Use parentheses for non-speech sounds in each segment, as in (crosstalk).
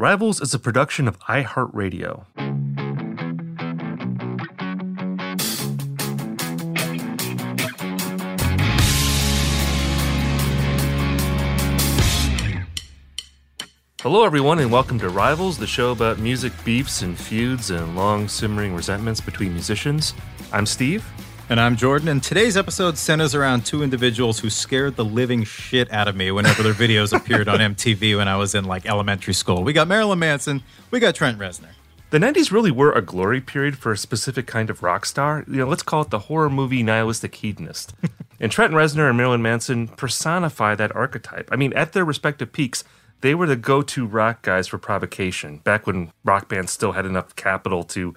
Rivals is a production of iHeartRadio. Hello, everyone, and welcome to Rivals, the show about music beefs and feuds and long simmering resentments between musicians. I'm Steve. And I'm Jordan, and today's episode centers around two individuals who scared the living shit out of me whenever their videos appeared on (laughs) MTV when I was in like elementary school. We got Marilyn Manson, we got Trent Reznor. The 90s really were a glory period for a specific kind of rock star. You know, let's call it the horror movie nihilistic hedonist. (laughs) and Trent Reznor and Marilyn Manson personify that archetype. I mean, at their respective peaks, they were the go-to rock guys for provocation back when rock bands still had enough capital to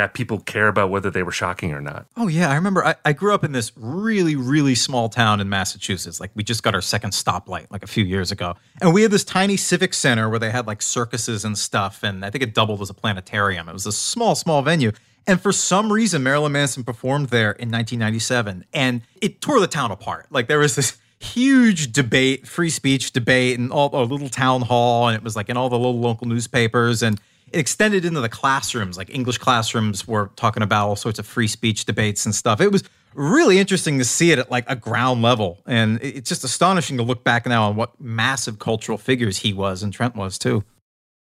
have people care about whether they were shocking or not. Oh, yeah, I remember I, I grew up in this really, really small town in Massachusetts. Like, we just got our second stoplight like a few years ago. And we had this tiny civic center where they had like circuses and stuff. And I think it doubled as a planetarium. It was a small, small venue. And for some reason, Marilyn Manson performed there in 1997 and it tore the town apart. Like, there was this huge debate, free speech debate, and all a little town hall, and it was like in all the little local newspapers, and it extended into the classrooms. Like English classrooms were talking about all sorts of free speech debates and stuff. It was really interesting to see it at like a ground level, and it's just astonishing to look back now on what massive cultural figures he was, and Trent was too.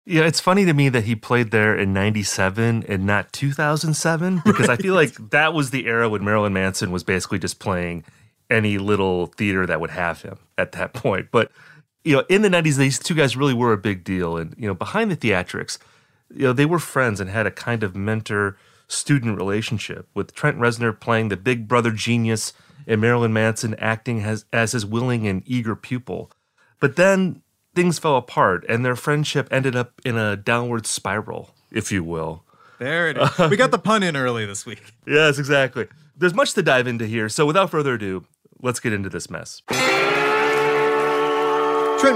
Yeah, it's funny to me that he played there in 97 and not 2007 because I feel (laughs) like that was the era when Marilyn Manson was basically just playing any little theater that would have him at that point. But you know, in the 90s these two guys really were a big deal and you know, behind the theatrics, you know, they were friends and had a kind of mentor student relationship with Trent Reznor playing the big brother genius and Marilyn Manson acting as as his willing and eager pupil. But then things fell apart and their friendship ended up in a downward spiral, if you will. There it is. we got the pun in early this week. (laughs) Yes, exactly. There's much to dive into here. So without further ado, let's get into this mess. Trent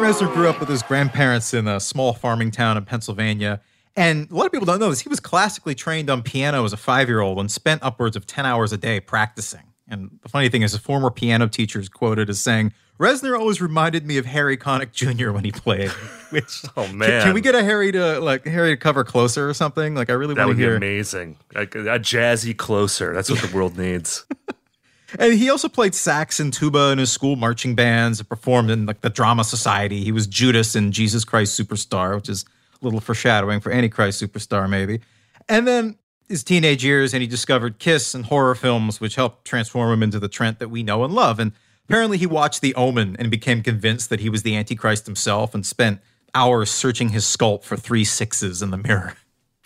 Reznor grew up with his grandparents in a small farming town in Pennsylvania. And a lot of people don't know this. He was classically trained on piano as a five year old and spent upwards of 10 hours a day practicing. And the funny thing is, his former piano teacher is quoted as saying, Reznor always reminded me of Harry Connick Jr. when he played. (laughs) Which (laughs) Oh can, man, can we get a Harry to like Harry to cover closer or something? Like I really that want would to be hear. amazing. Like a jazzy closer. That's what the world needs. (laughs) And he also played sax and tuba in his school marching bands and performed in like the drama society. He was Judas in Jesus Christ Superstar, which is a little foreshadowing for Antichrist Superstar, maybe. And then his teenage years, and he discovered Kiss and horror films, which helped transform him into the Trent that we know and love. And apparently, he watched The Omen and became convinced that he was the Antichrist himself, and spent hours searching his sculpt for three sixes in the mirror. (laughs)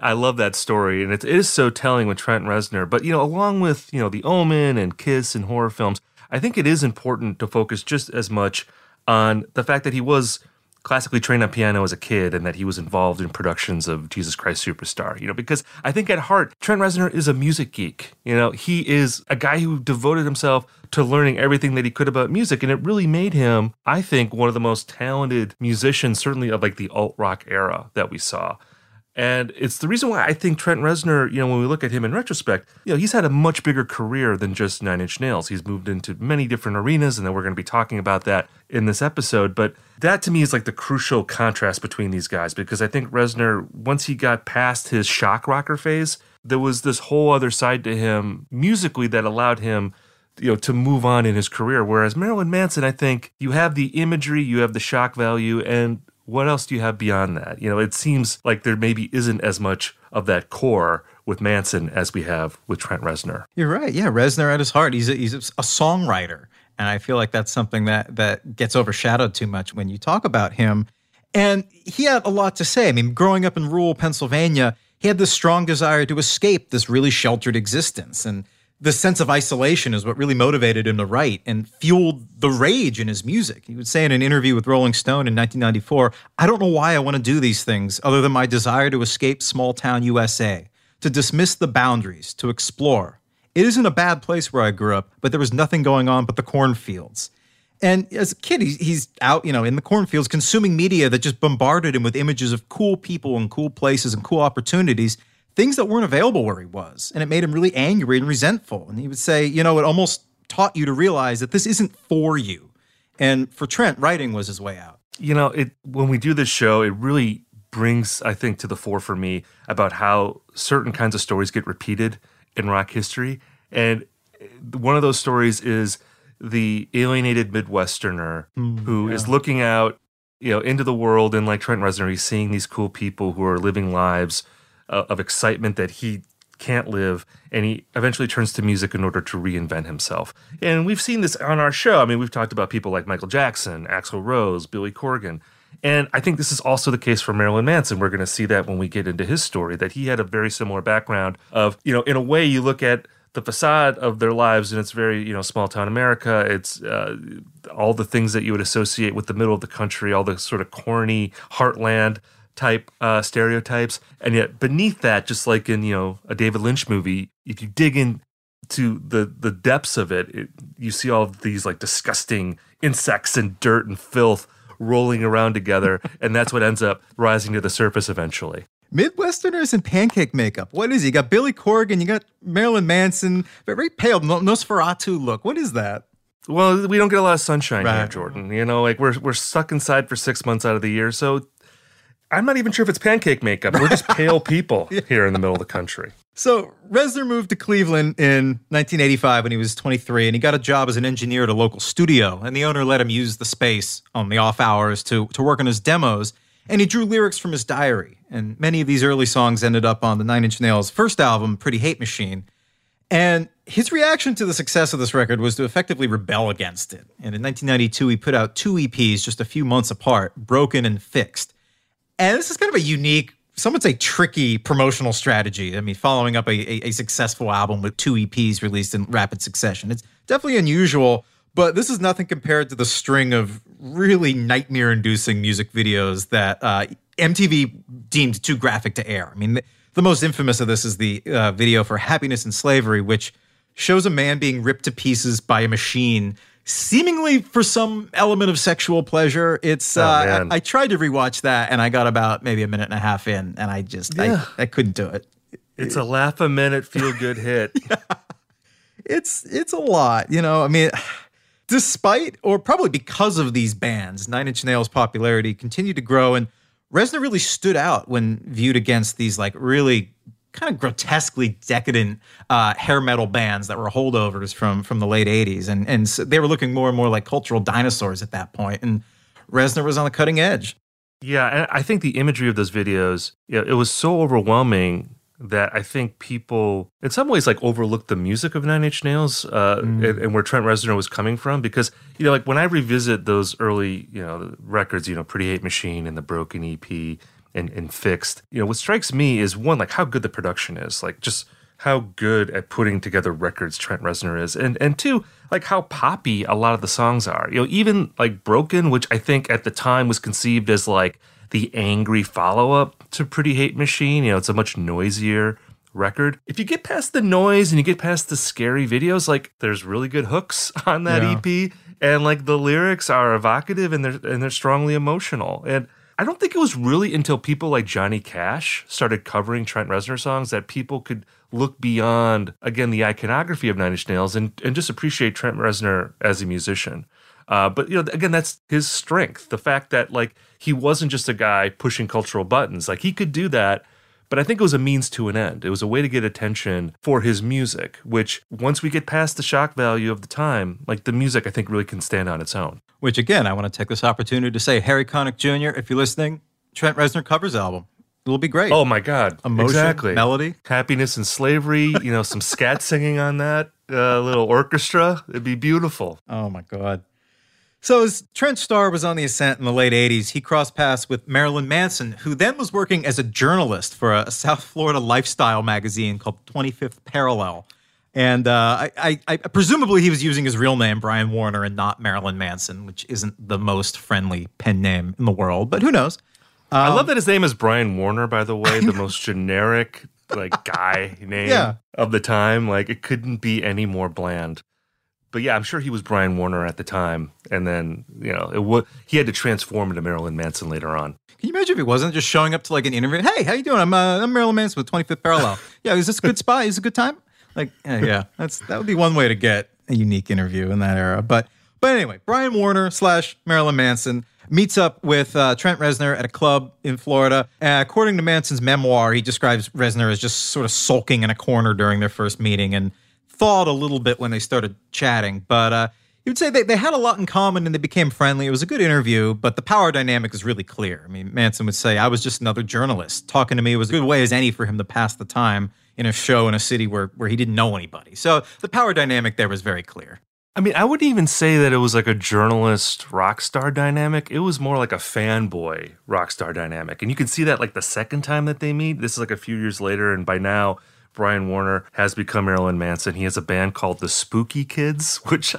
I love that story, and it is so telling with Trent Reznor. But you know, along with you know The Omen and Kiss and horror films, I think it is important to focus just as much on the fact that he was classically trained on piano as a kid and that he was involved in productions of Jesus Christ Superstar, you know, because I think at heart, Trent Reznor is a music geek. You know, he is a guy who devoted himself to learning everything that he could about music. And it really made him, I think, one of the most talented musicians, certainly of like the alt rock era that we saw. And it's the reason why I think Trent Reznor, you know, when we look at him in retrospect, you know, he's had a much bigger career than just Nine Inch Nails. He's moved into many different arenas, and then we're going to be talking about that in this episode. But that to me is like the crucial contrast between these guys because I think Reznor, once he got past his shock rocker phase, there was this whole other side to him musically that allowed him you know to move on in his career whereas Marilyn Manson I think you have the imagery you have the shock value and what else do you have beyond that? You know, it seems like there maybe isn't as much of that core with Manson as we have with Trent Reznor. You're right. Yeah, Reznor at his heart, he's a, he's a songwriter, and I feel like that's something that that gets overshadowed too much when you talk about him. And he had a lot to say. I mean, growing up in rural Pennsylvania, he had this strong desire to escape this really sheltered existence and the sense of isolation is what really motivated him to write and fueled the rage in his music. He would say in an interview with Rolling Stone in 1994, I don't know why I want to do these things other than my desire to escape small town USA, to dismiss the boundaries, to explore. It isn't a bad place where I grew up, but there was nothing going on but the cornfields. And as a kid, he's, out, you know, in the cornfields consuming media that just bombarded him with images of cool people and cool places and cool opportunities things that weren't available where he was. And it made him really angry and resentful. And he would say, you know, it almost taught you to realize that this isn't for you. And for Trent, writing was his way out. You know, it when we do this show, it really brings, I think, to the fore for me about how certain kinds of stories get repeated in rock history. And one of those stories is the alienated Midwesterner mm, who yeah. is looking out, you know, into the world and like Trent Reznor, he's seeing these cool people who are living lives uh, of excitement that he can't live and he eventually turns to music in order to reinvent himself. And we've seen this on our show. I mean, we've talked about people like Michael Jackson, Axl Rose, Billy Corgan. And I think this is also the case for Marilyn Manson. We're going to see that when we get into his story, that he had a very similar background of, you know, in a way you look at the facade of their lives and it's very, you know, small town America. It's uh, all the things that you would associate with the middle of the country, all the sort of corny heartland type uh, stereotypes, and yet beneath that, just like in you know a David Lynch movie, if you dig in to the the depths of it, it you see all of these like disgusting insects and dirt and filth rolling around together, (laughs) and that's what ends up rising to the surface eventually. Midwesterners in pancake makeup. What is he? You got Billy Corgan, you got Marilyn Manson, very pale Nosferatu look. What is that? Well, we don't get a lot of sunshine right. here, Jordan. You know, like we're we're stuck inside for six months out of the year, so I'm not even sure if it's pancake makeup. We're just (laughs) pale people here in the middle of the country. So Reznor moved to Cleveland in 1985 when he was 23, and he got a job as an engineer at a local studio. And the owner let him use the space on the off hours to, to work on his demos. And he drew lyrics from his diary. And many of these early songs ended up on the Nine Inch Nails' first album, Pretty Hate Machine. And his reaction to the success of this record was to effectively rebel against it. And in 1992, he put out two EPs just a few months apart, Broken and Fixed. And this is kind of a unique, some would say tricky promotional strategy. I mean, following up a, a, a successful album with two EPs released in rapid succession. It's definitely unusual, but this is nothing compared to the string of really nightmare inducing music videos that uh, MTV deemed too graphic to air. I mean, the, the most infamous of this is the uh, video for Happiness and Slavery, which shows a man being ripped to pieces by a machine seemingly for some element of sexual pleasure. It's oh, uh, I, I, tried to rewatch that and I got about maybe a minute and a half in and I just yeah. I, I couldn't do it. It's a laugh a minute, feel good hit. yeah. (laughs) It's it's a lot, you know. I mean, despite or probably because of these bands, Nine Inch Nails' popularity continued to grow, and Reznor really stood out when viewed against these like really kind of grotesquely decadent uh, hair metal bands that were holdovers from from the late 80s and and so they were looking more and more like cultural dinosaurs at that point and Reznor was on the cutting edge. Yeah, and I think the imagery of those videos, yeah, it was so overwhelming that I think people, in some ways, like overlooked the music of Nine Inch Nails uh, mm. and, and, where Trent Reznor was coming from. Because you know, like when I revisit those early, you know, records, you know, Pretty Hate Machine and the Broken EP, and, and fixed. You know, what strikes me is one, like how good the production is, like just how good at putting together records Trent Reznor is, and and two, like how poppy a lot of the songs are. You know, even like Broken, which I think at the time was conceived as like the angry follow up to Pretty Hate Machine. You know, it's a much noisier record. If you get past the noise and you get past the scary videos, like there's really good hooks (laughs) on that Yeah. EP, and like the lyrics are evocative and they're and they're strongly emotional. And I don't think it was really until people like Johnny Cash started covering Trent Reznor songs that people could look beyond again the iconography of Nine Inch Nails and and just appreciate Trent Reznor as a musician. Uh, but you know, again, that's his strength. The fact that like he wasn't just a guy pushing cultural buttons. Like he could do that, but I think it was a means to an end. It was a way to get attention for his music. Which once we get past the shock value of the time, like the music, I think really can stand on its own. Which again, I want to take this opportunity to say, Harry Connick Jr., if you're listening, Trent Reznor covers album. It'll be great. Oh my God! Emotion, exactly. melody. happiness and slavery. You know, some scat singing on that. A little orchestra. It'd be beautiful. Oh my God. So as Trent Starr was on the ascent in the late 80s, he crossed paths with Marilyn Manson, who then was working as a journalist for a South Florida lifestyle magazine called 25th Parallel. And uh, I, I, I presumably he was using his real name, Brian Warner, and not Marilyn Manson, which isn't the most friendly pen name in the world, but who knows? I Um, love that his name is Brian Warner. By the way, (laughs) the most generic like guy name Yeah. of the time. Like it couldn't be any more bland. But yeah, I'm sure he was Brian Warner at the time, and then you know it he had to transform into Marilyn Manson later on. Can you imagine if he wasn't just showing up to like an interview? Hey, how you doing? I'm uh, I'm Marilyn Manson with 25th Parallel. (laughs) yeah, is this a good spot? Is this a good time? Like, yeah, yeah, (laughs) that's that would be one way to get a unique interview in that era. But but anyway, Brian Warner slash Marilyn Manson meets up with uh, Trent Reznor at a club in Florida. Uh, according to Manson's memoir, he describes Reznor as just sort of sulking in a corner during their first meeting and thawed a little bit when they started chatting. But uh, he would say they, they had a lot in common and they became friendly. It was a good interview, but the power dynamic is really clear. I mean, Manson would say, I was just another journalist. Talking to me was a good way as any for him to pass the time in a show in a city where, where he didn't know anybody. So the power dynamic there was very clear. I mean, I wouldn't even say that it was like a journalist rock star dynamic. It was more like a fanboy rock star dynamic. And you can see that like the second time that they meet. This is like a few years later. And by now, Brian Warner has become Marilyn Manson. He has a band called the Spooky Kids, (laughs) which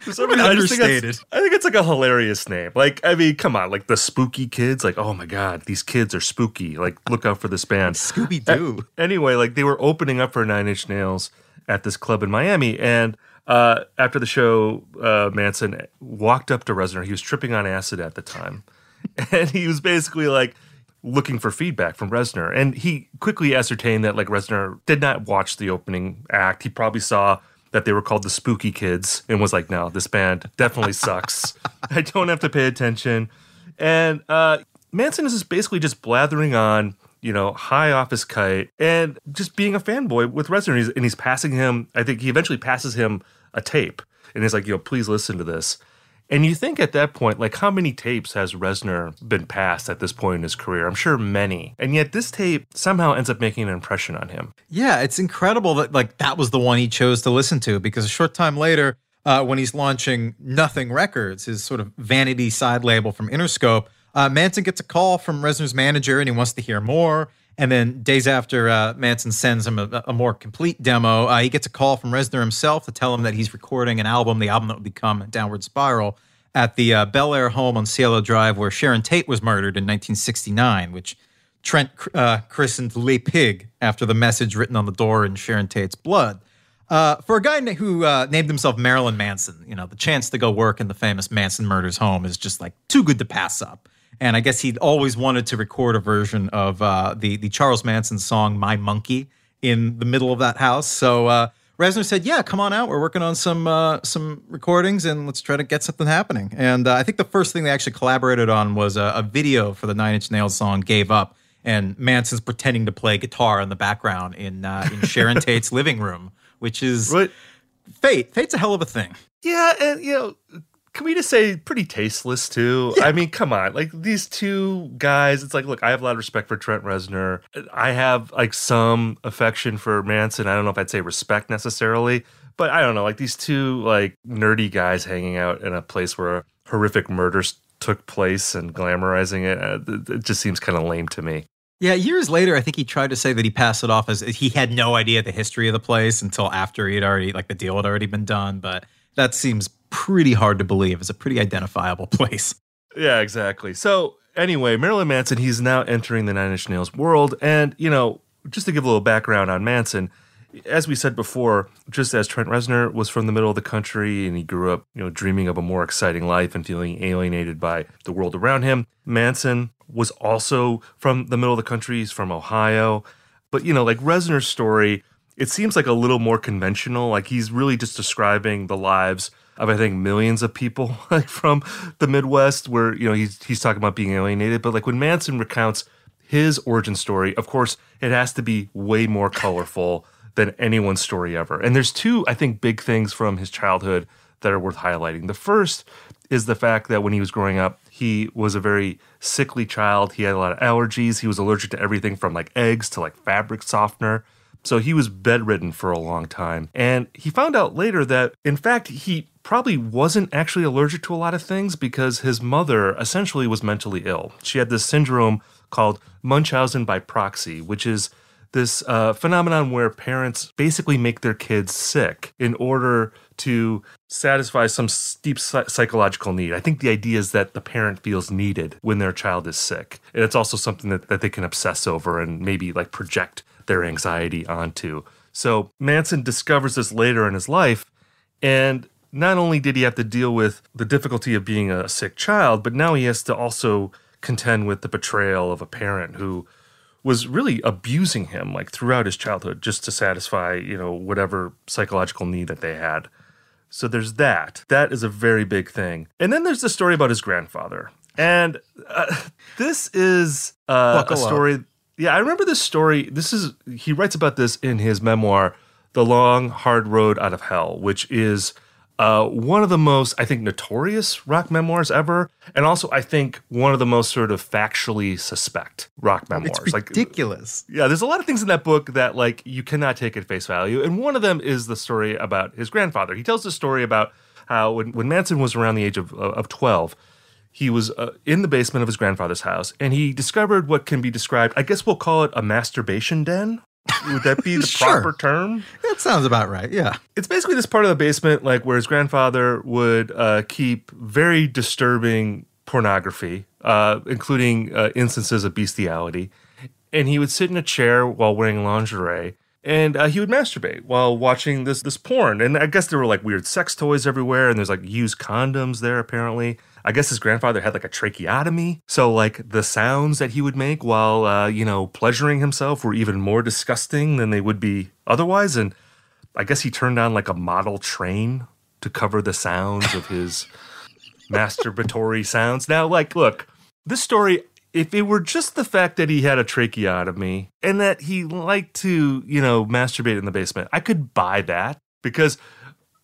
for some reason, I just think Understated. I think it's like a hilarious name. Like, I mean, come on, like the Spooky Kids. Like, oh my God, these kids are spooky. Like, look out for this band. Scooby Doo. anyway, like they were opening up for Nine Inch Nails at this club in Miami, and uh, after the show, uh, Manson walked up to Reznor. He was tripping on acid at the time, (laughs) and he was basically like looking for feedback from Reznor. And he quickly ascertained that like Reznor did not watch the opening act. He probably saw that they were called the Spooky Kids and was like, "No, this band definitely sucks. (laughs) I don't have to pay attention." And uh, Manson is just basically just blathering on, you know, high off his kite and just being a fanboy with Reznor. And he's, and he's passing him, I think he eventually passes him a tape and he's like, yo, please listen to this. And you think at that point, like, how many tapes has Reznor been passed at this point in his career? I'm sure many. And yet this tape somehow ends up making an impression on him. Yeah, it's incredible that like that was the one he chose to listen to because a short time later, uh, when he's launching Nothing Records, his sort of vanity side label from Interscope, uh, Manson gets a call from Reznor's manager and he wants to hear more. And then days after uh, Manson sends him a, a more complete demo, uh, he gets a call from Reznor himself to tell him that he's recording an album, the album that would become Downward Spiral, at the uh, Bel Air home on Cielo Drive where Sharon Tate was murdered in 1969, which Trent uh, christened Le Pig after the message written on the door in Sharon Tate's blood. Uh, for a guy who uh, named himself Marilyn Manson, you know, the chance to go work in the famous Manson murders home is just like too good to pass up. And I guess he'd always wanted to record a version of uh, the the Charles Manson song "My Monkey" in the middle of that house. So uh, Reznor said, "Yeah, come on out. We're working on some uh, some recordings, and let's try to get something happening." And uh, I think the first thing they actually collaborated on was a, a video for the Nine Inch Nails song "Gave Up." And Manson's pretending to play guitar in the background in uh, in (laughs) Sharon Tate's living room, which is Right. fate. Fate's a hell of a thing. Yeah, and you know, can we just say pretty tasteless too? I mean, come on, like these two guys. It's like, look, I have a lot of respect for Trent Reznor. I have like some affection for Manson. I don't know if I'd say respect necessarily, but I don't know, like these two like nerdy guys hanging out in a place where horrific murders took place and glamorizing it. Uh, it- it just seems kind of lame to me. Yeah, years later, I think he tried to say that he passed it off as he had no idea the history of the place until after he had already, like, the deal had already been done. But that seems pretty hard to believe. It's a pretty identifiable (laughs) place. Yeah, exactly. So, anyway, Marilyn Manson, he's now entering the Nine Inch Nails world. And, you know, just to give a little background on Manson, as we said before, just as Trent Reznor was from the middle of the country and he grew up, you know, dreaming of a more exciting life and feeling alienated by the world around him, Manson was also from the middle of the country. He's from Ohio. But, you know, like Reznor's story, it seems like a little more conventional. Like he's really just describing the lives of I think millions of people (laughs) like from the Midwest where, you know, he's he's talking about being alienated. But like when Manson recounts his origin story, of course, it has to be way more colorful than anyone's story ever. And there's two, I think, big things from his childhood that are worth highlighting. The first is the fact that when he was growing up, he was a very sickly child. He had a lot of allergies. He was allergic to everything from like eggs to like fabric softener. So he was bedridden for a long time. And he found out later that, in fact, he probably wasn't actually allergic to a lot of things because his mother essentially was mentally ill. She had this syndrome called Munchausen by proxy, which is this uh, phenomenon where parents basically make their kids sick in order to satisfy some deep psychological need. I think the idea is that the parent feels needed when their child is sick. And it's also something that, that they can obsess over and maybe like project their anxiety onto. So Manson discovers this later in his life. And not only did he have to deal with the difficulty of being a sick child, but now he has to also contend with the betrayal of a parent who was really abusing him like throughout his childhood just to satisfy, you know, whatever psychological need that they had. So there's that. That is a very big thing. And then there's the story about his grandfather. And uh, (laughs) this is uh, a story. Up. Yeah, I remember this story. This is, he writes about this in his memoir, The Long, Hard Road Out of Hell, which is uh, one of the most, I think, notorious rock memoirs ever, and also I think one of the most sort of factually suspect rock memoirs. It's ridiculous. Like, yeah, there's a lot of things in that book that like you cannot take at face value, and one of them is the story about his grandfather. He tells the story about how when, when Manson was around the age of of 12, he was uh, in the basement of his grandfather's house, and he discovered what can be described. I guess we'll call it a masturbation den. Would that be (laughs) the sure. proper term? That sounds about right. Yeah. It's basically this part of the basement, like where his grandfather would uh, keep very disturbing pornography, uh, including uh, instances of bestiality. And he would sit in a chair while wearing lingerie, and uh, he would masturbate while watching this this porn. And I guess there were like weird sex toys everywhere, and there's like used condoms there apparently. I guess his grandfather had like a tracheotomy. So, like, the sounds that he would make while, uh, you know, pleasuring himself were even more disgusting than they would be otherwise. And I guess he turned on like a model train to cover the sounds of his (laughs) masturbatory sounds. Now, like, look, this story, if it were just the fact that he had a tracheotomy and that he liked to, you know, masturbate in the basement, I could buy that because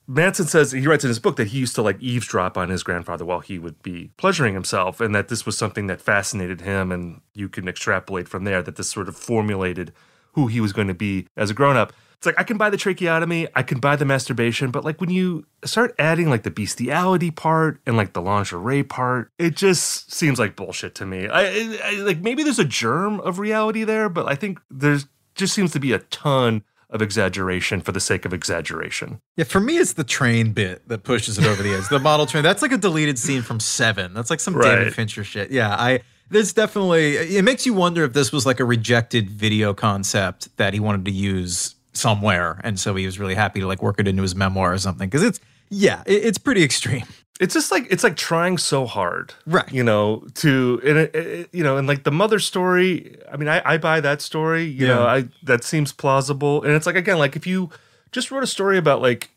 Manson says he writes in his book that he used to like eavesdrop on his grandfather while he would be pleasuring himself, and that this was something that fascinated him. And you can extrapolate from there that this sort of formulated who he was going to be as a grown up. It's like I can buy the tracheotomy, I can buy the masturbation, but like when you start adding like the bestiality part and like the lingerie part, it just seems like bullshit to me. I, I like maybe there's a germ of reality there, but I think there's just seems to be a ton of exaggeration for the sake of exaggeration. Yeah, for me, it's the train bit that pushes it over the edge. The model train. That's like a deleted scene from Seven. That's like some right. David Fincher shit. Yeah, I. There's definitely. It makes you wonder if this was like a rejected video concept that he wanted to use somewhere, and so he was really happy to like work it into his memoir or something. Because it's yeah, it, it's pretty extreme it's just like it's like trying so hard right. you know to and it, it, you know and like the mother story i mean i, I buy that story you yeah. know i that seems plausible. And it's like again like if you just wrote a story about like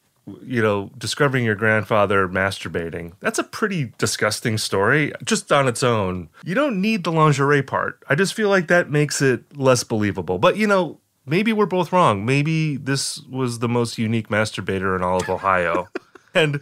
you know discovering your grandfather masturbating that's a pretty disgusting story just on its own. You don't need the lingerie part. I just feel like that makes it less believable. But you know maybe we're both wrong. Maybe this was the most unique masturbator in all of ohio. (laughs) And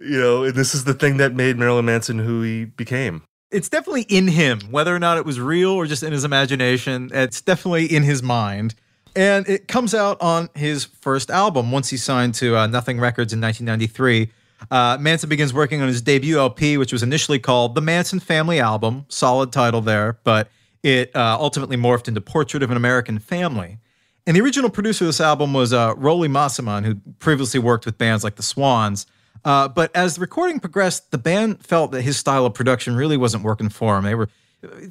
you know, this is the thing that made Marilyn Manson who he became. It's definitely in him, whether or not it was real or just in his imagination. It's definitely in his mind. And it comes out on his first album once he signed to uh, Nothing Records in 1993. Uh, Manson begins working on his debut LP, which was initially called The Manson Family Album. Solid title there, but it uh, ultimately morphed into Portrait of an American Family. And the original producer of this album was uh, Roli Mosimann, who previously worked with bands like the Swans. Uh, but as the recording progressed, the band felt that his style of production really wasn't working for him. They were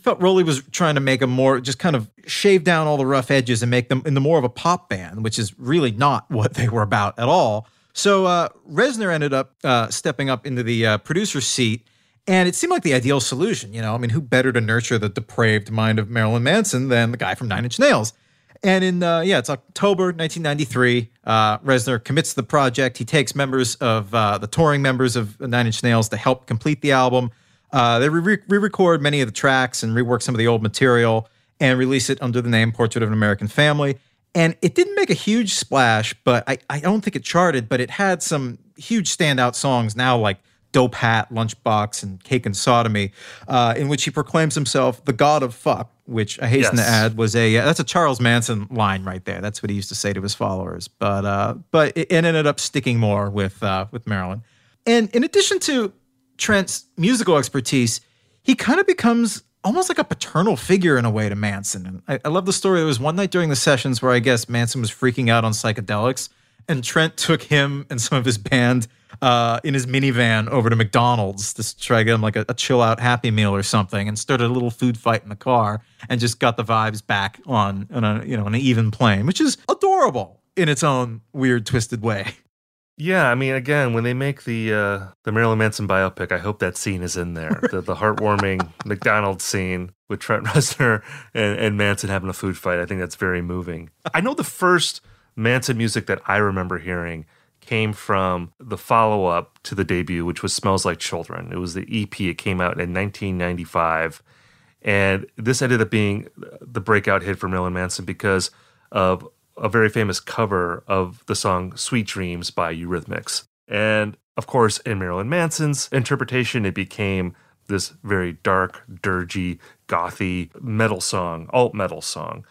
felt Roli was trying to make a more just kind of shave down all the rough edges and make them into more of a pop band, which is really not (laughs) what they were about at all. So uh, ended up uh, stepping up into the uh, producer's seat, and it seemed like the ideal solution. You know, I mean, who better to nurture the depraved mind of Marilyn Manson than the guy from Nine Inch Nails? And in uh, yeah, it's October 1993. Uh, Reznor commits the project. He takes members of uh, the touring members of Nine Inch Nails to help complete the album. Uh, they re record many of the tracks and rework some of the old material and release it under the name Portrait of an American Family. And it didn't make a huge splash, but I, I don't think it charted, but it had some huge standout songs now like Dope Hat, Lunchbox, and Cake and Sodomy, uh, in which he proclaims himself the god of fuck, which I hasten yes. to add was a uh, that's a Charles Manson line right there. That's what he used to say to his followers. But uh, but it, it ended up sticking more with uh, with Marilyn. And in addition to Trent's musical expertise, he kind of becomes almost like a paternal figure in a way to Manson. And I, I, love the story. There was one night during the sessions where I guess Manson was freaking out on psychedelics, and Trent took him and some of his band uh, in his minivan over to McDonald's to try to get him like a, a, chill out Happy Meal or something, and started a little food fight in the car, and just got the vibes back on, on a you know an even plane, which is adorable in its own weird, twisted way. Yeah, I mean, again, when they make the uh, the Marilyn Manson biopic, I hope that scene is in there. the, the heartwarming (laughs) McDonald's scene with Trent Reznor and, and Manson having a food fight. I think that's very moving. I know the first Manson music that I remember hearing came from the follow up to the debut, which was Smells Like Children. It was the EP. It came out in 1995. And this ended up being the breakout hit for Marilyn Manson because of a very famous cover of the song Sweet Dreams by Eurythmics. And of course, in Marilyn Manson's interpretation, it became this very dark, dirgy, gothy metal song, alt metal song.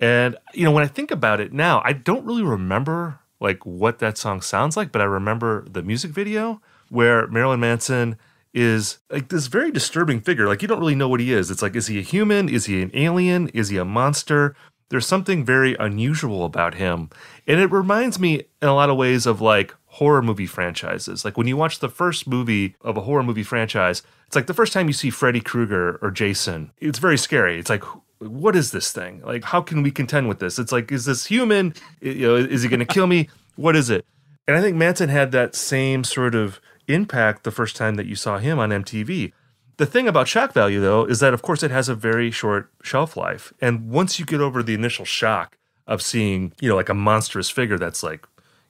And you know, when I think about it now, I don't really remember like what that song sounds like, but I remember the music video where Marilyn Manson is like this very disturbing figure. Like you don't really know what he is. It's like, is he a human? Is he an alien? Is he a monster? there's something very unusual about him. And it reminds me in a lot of ways of like horror movie franchises. Like when you watch the first movie of a horror movie franchise, it's like the first time you see Freddy Krueger or Jason, it's very scary. It's like, what is this thing? Like, how can we contend with this? It's like, is this human? You know, is he going to kill me? What is it? And I think Manson had that same sort of impact the first time that you saw him on MTV. The thing about shock value, though, is that of course it has a very short shelf life. And once you get over the initial shock of seeing, you know, like a monstrous figure that's like,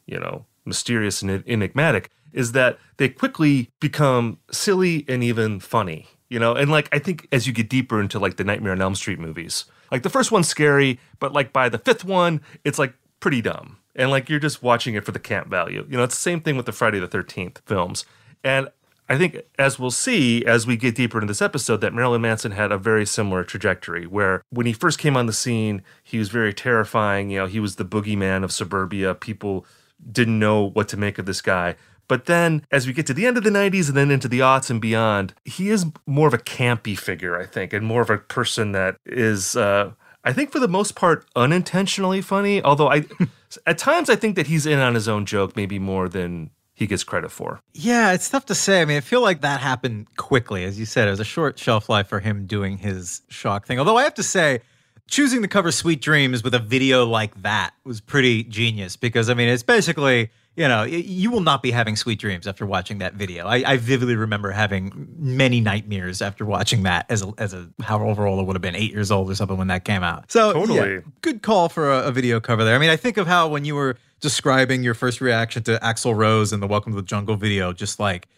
you know, mysterious and enigmatic, is that they quickly become silly and even funny. You know, and like I think as you get deeper into like the Nightmare on Elm Street movies, like the first one's scary, but like by the fifth one, it's like pretty dumb. And like you're just watching it for the camp value. You know, it's the same thing with the Friday the 13th films. And I think, as we'll see as we get deeper into this episode, that Marilyn Manson had a very similar trajectory where when he first came on the scene, he was very terrifying. You know, he was the boogeyman of suburbia. People didn't know what to make of this guy. But then, as we get to the end of the 90s and then into the aughts and beyond, he is more of a campy figure, I think, and more of a person that is, uh, I think, for the most part, unintentionally funny. Although I, (laughs) at times, I think that he's in on his own joke, maybe more than he gets credit for. Yeah, it's tough to say. I mean, I feel like that happened quickly. As you said, it was a short shelf life for him doing his shock thing. Although I have to say, choosing to cover Sweet Dreams with a video like that was pretty genius because, I mean, it's basically, you know, you will not be having sweet dreams after watching that video. I, I vividly remember having many nightmares after watching that as a, as a however old I would have been, eight years old or something when that came out. So, totally. Yeah, good call for a, a video cover there. I mean, I think of how when you were describing your first reaction to Axl Rose and the Welcome to the Jungle video, just like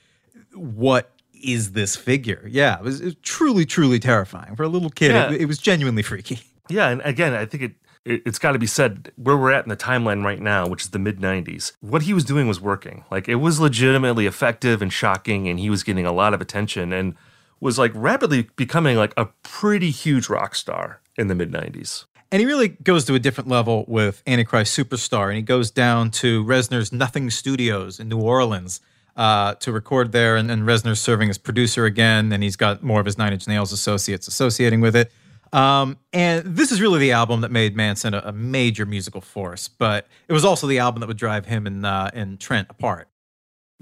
what is this figure? Yeah, it was, it was truly, truly terrifying for a little kid. Yeah. It, it, was genuinely freaky. Yeah, and again, I think it. it has got to be said where we're at in the timeline right now, which is the mid 90s. What he was doing was working. Like it was legitimately effective and shocking, and he was getting a lot of attention and was like rapidly becoming like a pretty huge rock star in the mid 90s. And he really goes to a different level with Antichrist Superstar, and he goes down to Reznor's Nothing Studios in New Orleans uh, to record there. And, and Reznor's serving as producer again, and he's got more of his Nine Inch Nails associates associating with it. Um, and this is really the album that made Manson a, a, major musical force, but it was also the album that would drive him and uh, and Trent apart.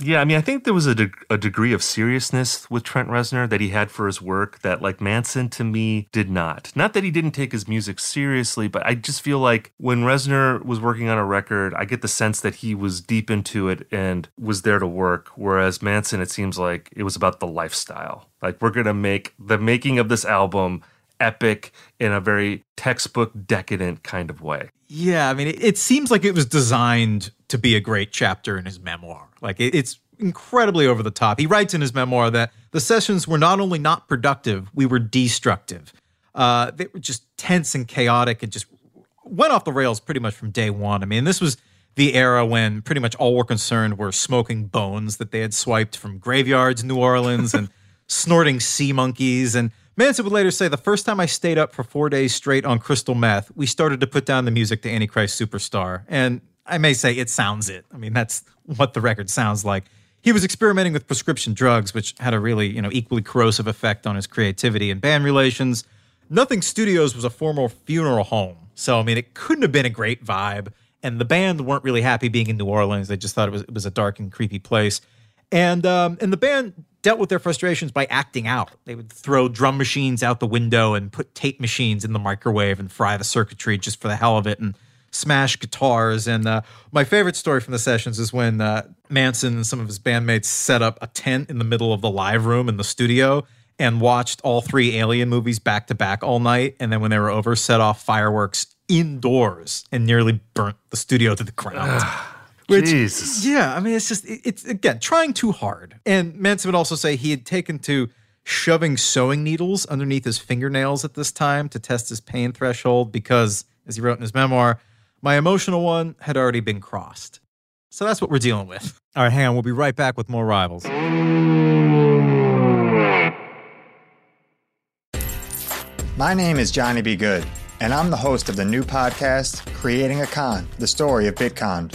Yeah, I mean, I think there was a, de- a degree of seriousness with Trent Reznor that he had for his work that, like, Manson to me did not. Not that he didn't take his music seriously, but I just feel like when Reznor was working on a record, I get the sense that he was deep into it and was there to work. Whereas Manson, it seems like it was about the lifestyle. Like, we're going to make the making of this album epic in a very textbook decadent kind of way. Yeah, I mean, it, it, seems like it was designed to be a great chapter in his memoir. Like, it, it's incredibly over the top. He writes in his memoir that the sessions were not only not productive, we were destructive. Uh, they were just tense and chaotic and just went off the rails pretty much from day one. I mean, this was the era when pretty much all were concerned were smoking bones that they had swiped from graveyards in New Orleans and (laughs) snorting sea monkeys and Manson would later say, The first time I stayed up for four days straight on crystal meth, we started to put down the music to Antichrist Superstar. And I may say it sounds it. I mean, that's what the record sounds like. He was experimenting with prescription drugs, which had a really, you know, equally corrosive effect on his creativity and band relations. Nothing Studios was a formal funeral home. So, I mean, it couldn't have been a great vibe. And the band weren't really happy being in New Orleans. They just thought it was, it was a dark and creepy place. And um, and the band dealt with their frustrations by acting out. They would throw drum machines out the window and put tape machines in the microwave and fry the circuitry just for the hell of it and smash guitars. And uh, my favorite story from the sessions is when uh, Manson and some of his bandmates set up a tent in the middle of the live room in the studio and watched all three Alien movies back to back all night. And then when they were over, set off fireworks indoors and nearly burnt the studio to the ground. (sighs) (sighs) Which, Jesus. Yeah, I mean, it's just, it's again, trying too hard. And Manson would also say he had taken to shoving sewing needles underneath his fingernails at this time to test his pain threshold because, as he wrote in his memoir, my emotional one had already been crossed. So that's what we're dealing with. All right, hang on. We'll be right back with more rivals. My name is Johnny B. Good, and I'm the host of the new podcast, Creating a Con, the story of Bitcon.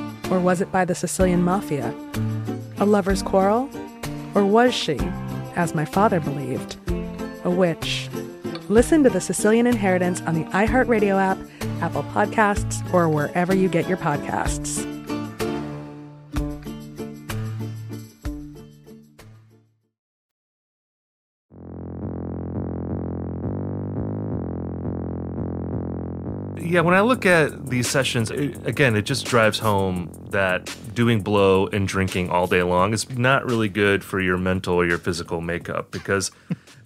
Or was it by the Sicilian mafia? A lover's quarrel? Or was she, as my father believed, a witch? Listen to The Sicilian Inheritance on the iHeartRadio app, Apple Podcasts, or wherever you get your podcasts. Yeah, when I look at these sessions, it, again, it just drives home that doing blow and drinking all day long is not really good for your mental or your physical makeup because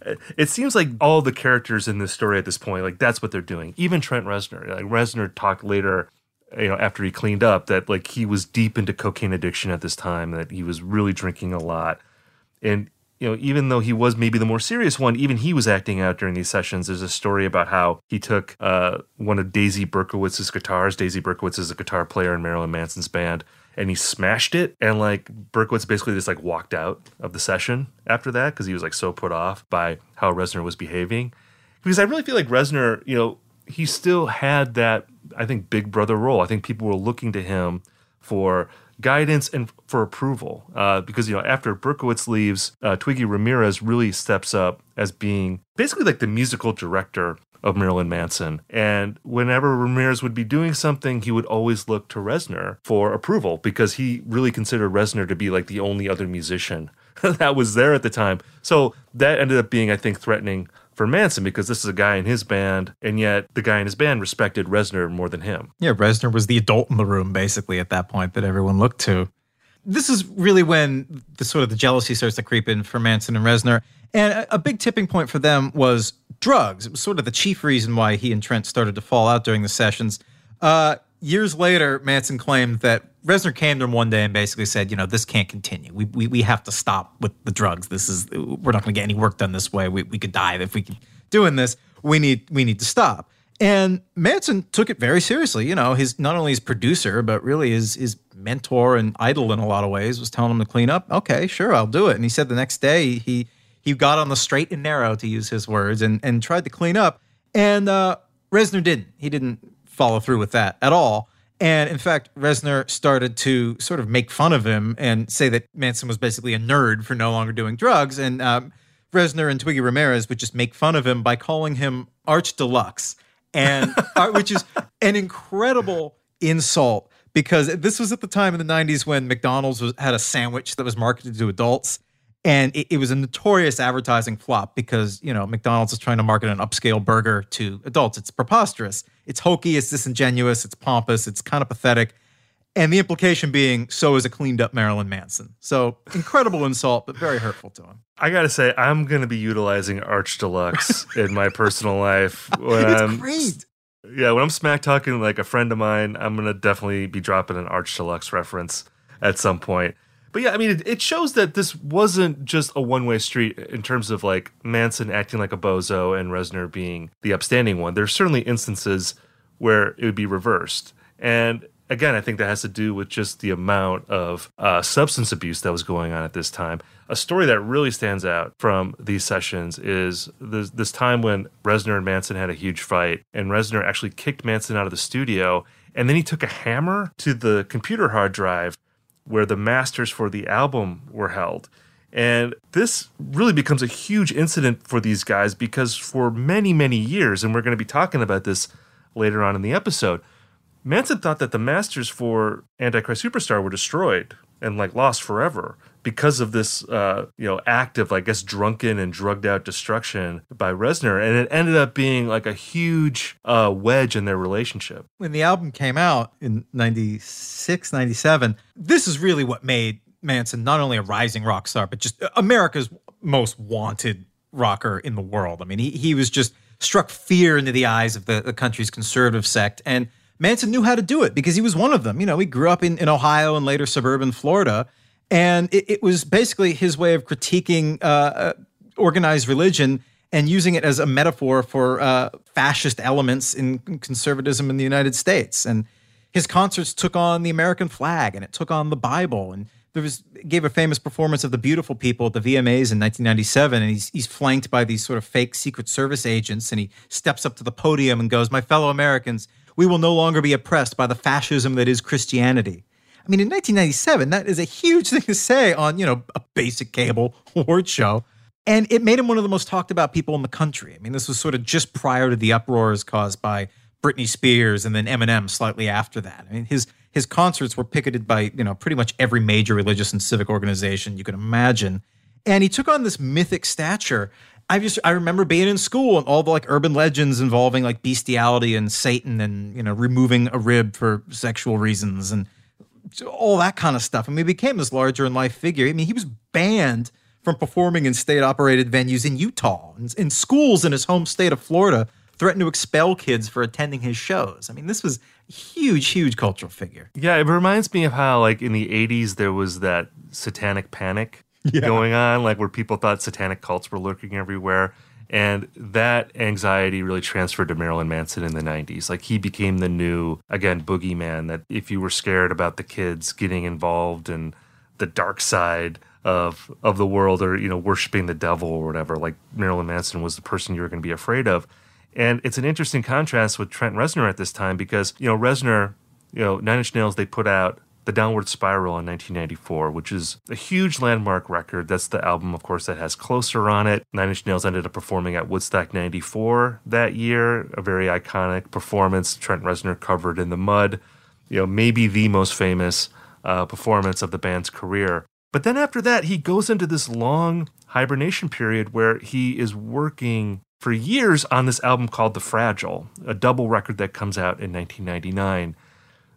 (laughs) it seems like all the characters in this story at this point, like that's what they're doing. Even Trent Reznor, like Reznor talked later, you know, after he cleaned up, that like he was deep into cocaine addiction at this time, that he was really drinking a lot, and you know, even though he was maybe the more serious one, even he was acting out during these sessions. There's a story about how he took uh, one of Daisy Berkowitz's guitars. Daisy Berkowitz is a guitar player in Marilyn Manson's band, and he smashed it. And like Berkowitz basically just like walked out of the session after that because he was like so put off by how Reznor was behaving. Because I really feel like Reznor, you know, he still had that I think big brother role. I think people were looking to him for guidance and for approval. Uh, because, you know, after Berkowitz leaves, uh, Twiggy Ramirez really steps up as being basically like the musical director of Marilyn Manson. And whenever Ramirez would be doing something, he would always look to Reznor for approval because he really considered Reznor to be like the only other musician (laughs) that was there at the time. So that ended up being, I think, threatening for Manson because this is a guy in his band, and yet the guy in his band respected Reznor more than him. Yeah, Reznor was the adult in the room, basically, at that point that everyone looked to. This is really when the sort of the jealousy starts to creep in for Manson and Reznor. And a, a big tipping point for them was drugs. It was sort of the chief reason why he and Trent started to fall out during the sessions. Uh, years later, Manson claimed that Reznor came to him one day and basically said, you know, this can't continue. We, we, we have to stop with the drugs. This is, we're not going to get any work done this way. We, we could die if we keep doing this. We need, we need to stop. And Manson took it very seriously. You know, his not only his producer, but really his his mentor and idol in a lot of ways was telling him to clean up. Okay, sure, I'll do it. And he said the next day he he got on the straight and narrow, to use his words, and and tried to clean up. And uh, Reznor didn't. He didn't follow through with that at all. And in fact, Reznor started to sort of make fun of him and say that Manson was basically a nerd for no longer doing drugs. And um, Reznor and Twiggy Ramirez would just make fun of him by calling him Arch Deluxe, and uh, which is an incredible insult because this was at the time in the 90s when McDonald's was, had a sandwich that was marketed to adults and it, it, was a notorious advertising flop because you know McDonald's is trying to market an upscale burger to adults. It's preposterous. It's hokey. It's disingenuous. It's pompous. It's kind of pathetic. And the implication being, so is a cleaned up Marilyn Manson. So incredible insult, but very hurtful to him. I gotta say, I'm gonna be utilizing Arch Deluxe (laughs) in my personal life. (laughs) When it's I'm, great. Yeah, when I'm smack talking like a friend of mine, I'm gonna definitely be dropping an Arch Deluxe reference at some point. But yeah, I mean, it, it shows that this wasn't just a one way street in terms of like Manson acting like a bozo and Reznor being the upstanding one. There's certainly instances where it would be reversed. And again, I think that has to do with just the amount of uh, substance abuse that was going on at this time. A story that really stands out from these sessions is this, this time when Reznor and Manson had a huge fight, and Reznor actually kicked Manson out of the studio. And then he took a hammer to the computer hard drive where the masters for the album were held. And this really becomes a huge incident for these guys because for many, many years, and we're going to be talking about this later on in the episode, Manson thought that the masters for Antichrist Superstar were destroyed and like lost forever because of this uh, you know act of I guess drunken and drugged out destruction by Reznor, and it ended up being like a huge uh, wedge in their relationship. When the album came out in 96, 97, this is really what made Manson not only a rising rock star, but just America's most wanted rocker in the world. I mean, he he was just struck fear into the eyes of the, the country's conservative sect and Manson knew how to do it because he was one of them. You know, he grew up in, in Ohio and later suburban Florida. And it, it was basically his way of critiquing uh, uh, organized religion and using it as a metaphor for uh, fascist elements in conservatism in the United States. And his concerts took on the American flag and it took on the Bible. And there was gave a famous performance of the Beautiful People at the VMAs in 1997, and he's he's flanked by these sort of fake Secret Service agents, and he steps up to the podium and goes, "My fellow Americans, we will no longer be oppressed by the fascism that is Christianity. I mean, in 1997, that is a huge (laughs) thing to say on, you know, a basic cable (laughs) award show. And it made him one of the most talked about people in the country. I mean, this was sort of just prior to the uproars caused by Britney Spears and then Eminem slightly after that. I mean, his his concerts were picketed by, you know, pretty much every major religious and civic organization you can imagine. And he took on this mythic stature I just I remember being in school and all the like urban legends involving like bestiality and Satan and you know removing a rib for sexual reasons and all that kind of stuff. I mean, he became this larger in life figure. I mean, he was banned from performing in state operated venues in Utah and in schools in his home state of Florida. Threatened to expel kids for attending his shows. I mean, this was huge, huge cultural figure. Yeah, it reminds me of how, like, in the 80s, there was that satanic panic yeah. going on, like, where people thought satanic cults were lurking everywhere. And that anxiety really transferred to Marilyn Manson in the 90s. Like he became the new, again, boogeyman that if you were scared about the kids getting involved in the dark side of of the world or, you know, worshiping the devil or whatever, like Marilyn Manson was the person you were going to be afraid of. And it's an interesting contrast with Trent Reznor at this time because, you know, Reznor, you know, Nine Inch Nails, they put out the Downward Spiral in 1994, which is a huge landmark record. That's the album, of course, that has Closer on it. Nine Inch Nails ended up performing at Woodstock 94 that year, a very iconic performance. Trent Reznor covered in the mud, you know, maybe the most famous uh, performance of the band's career. But then after that, he goes into this long hibernation period where he is working for years on this album called The Fragile, a double record that comes out in 1999